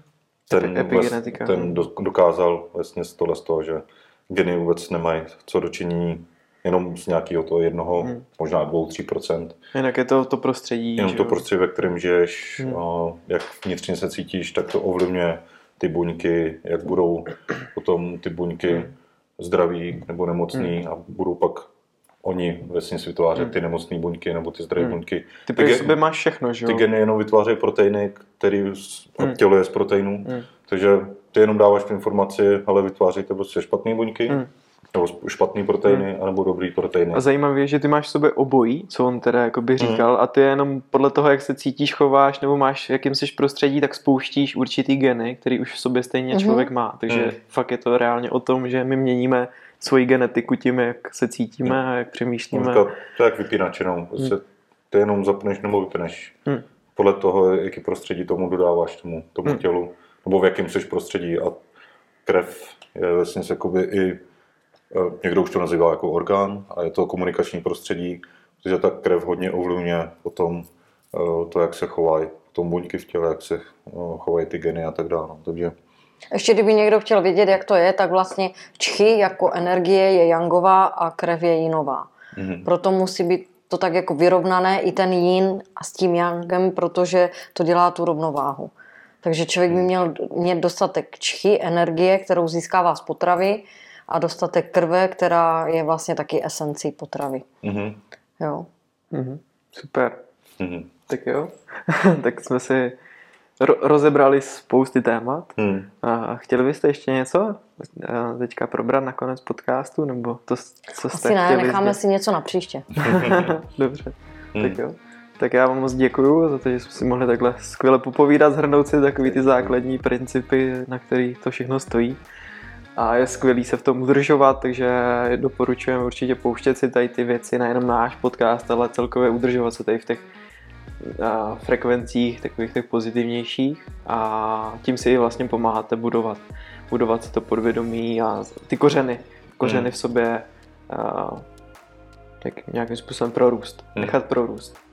Ten, Epigenetika. Vlastně, ten do, dokázal vlastně z tohle z toho, že geny vůbec nemají co dočinění jenom z nějakého toho jednoho, Hmm. možná dvou, tří procent. Jinak je to to prostředí. Jenom že to prostředí, ve kterém žiješ, Hmm. a jak vnitřně se cítíš, tak to ovlivňuje ty buňky, jak budou potom ty buňky Hmm. zdraví nebo nemocný a budou pak oni vlastně si vytvářet ty nemocné buňky nebo ty zdravé Hmm. buňky. Ty Ty v ge- sobě máš všechno, že ty jo? geny jenom vytvářejí proteiny, které Hmm. tělo je z proteinů. Hmm. Takže ty jenom dáváš tu informaci, ale vytvářejte prostě špatné buňky, Hmm. Nebo špatné proteiny, anebo dobrý proteiny. A zajímavé je, že ty máš v sobě obojí, co on teda jakoby Hmm. říkal, a ty jenom podle toho, jak se cítíš, chováš, nebo máš, jakým jsi prostředí, tak spouštíš určitý geny, který už v sobě stejně Mhm. člověk má. Takže Hmm. fakt je to reálně o tom, že my měníme svoji genetiku tím, jak se cítíme a jak přemýšlíme. To, to je jak vypínač jenom. Prostě ty jenom zapneš nebo vypneš. Hmm. Podle toho, jaký prostředí tomu dodáváš tomu, tomu Hmm. tělu. Nebo v jakém jsi prostředí. A krev je vlastně jakoby i, někdo už to nazývá jako orgán, a je to komunikační prostředí, protože ta krev hodně ovlivňuje o tom, eh, to, jak se chovají, tom buňky v těle, jak se eh, chovají ty geny a tak dále. No, Takže Ještě kdyby někdo chtěl vědět, jak to je, tak vlastně čchy jako energie je jangová a krev je jinová. mhm. Proto musí být to tak jako vyrovnané i ten yin a s tím yangem, protože to dělá tu rovnováhu. Takže člověk by měl mít dostatek čchy, energie, kterou získává z potravy a dostatek krve, která je vlastně taky esencí potravy. Mhm. Jo. Mhm. Super. Mhm. Tak jo. [LAUGHS] tak jsme si ro- rozebrali spousty témat. Mhm. A chtěli byste ještě něco teďka probrat na konec podcastu, nebo to, co jste Asi ne, chtěli necháme sdělit? si něco na příště. [LAUGHS] Dobře, Hmm. tak jo. Tak já vám moc děkuju za to, že jsme si mohli takhle skvěle popovídat, zhrnout si takový ty základní principy, na kterých to všechno stojí. A je skvělý se v tom udržovat, takže doporučujeme určitě pouštět si tady ty věci, nejenom náš podcast, ale celkově udržovat se tady v těch a, frekvencích, takových těch pozitivnějších a tím si i vlastně pomáháte budovat, budovat si to podvědomí a ty kořeny, kořeny Hmm. v sobě a, tak nějakým způsobem prorůst, Hmm. nechat prorůst.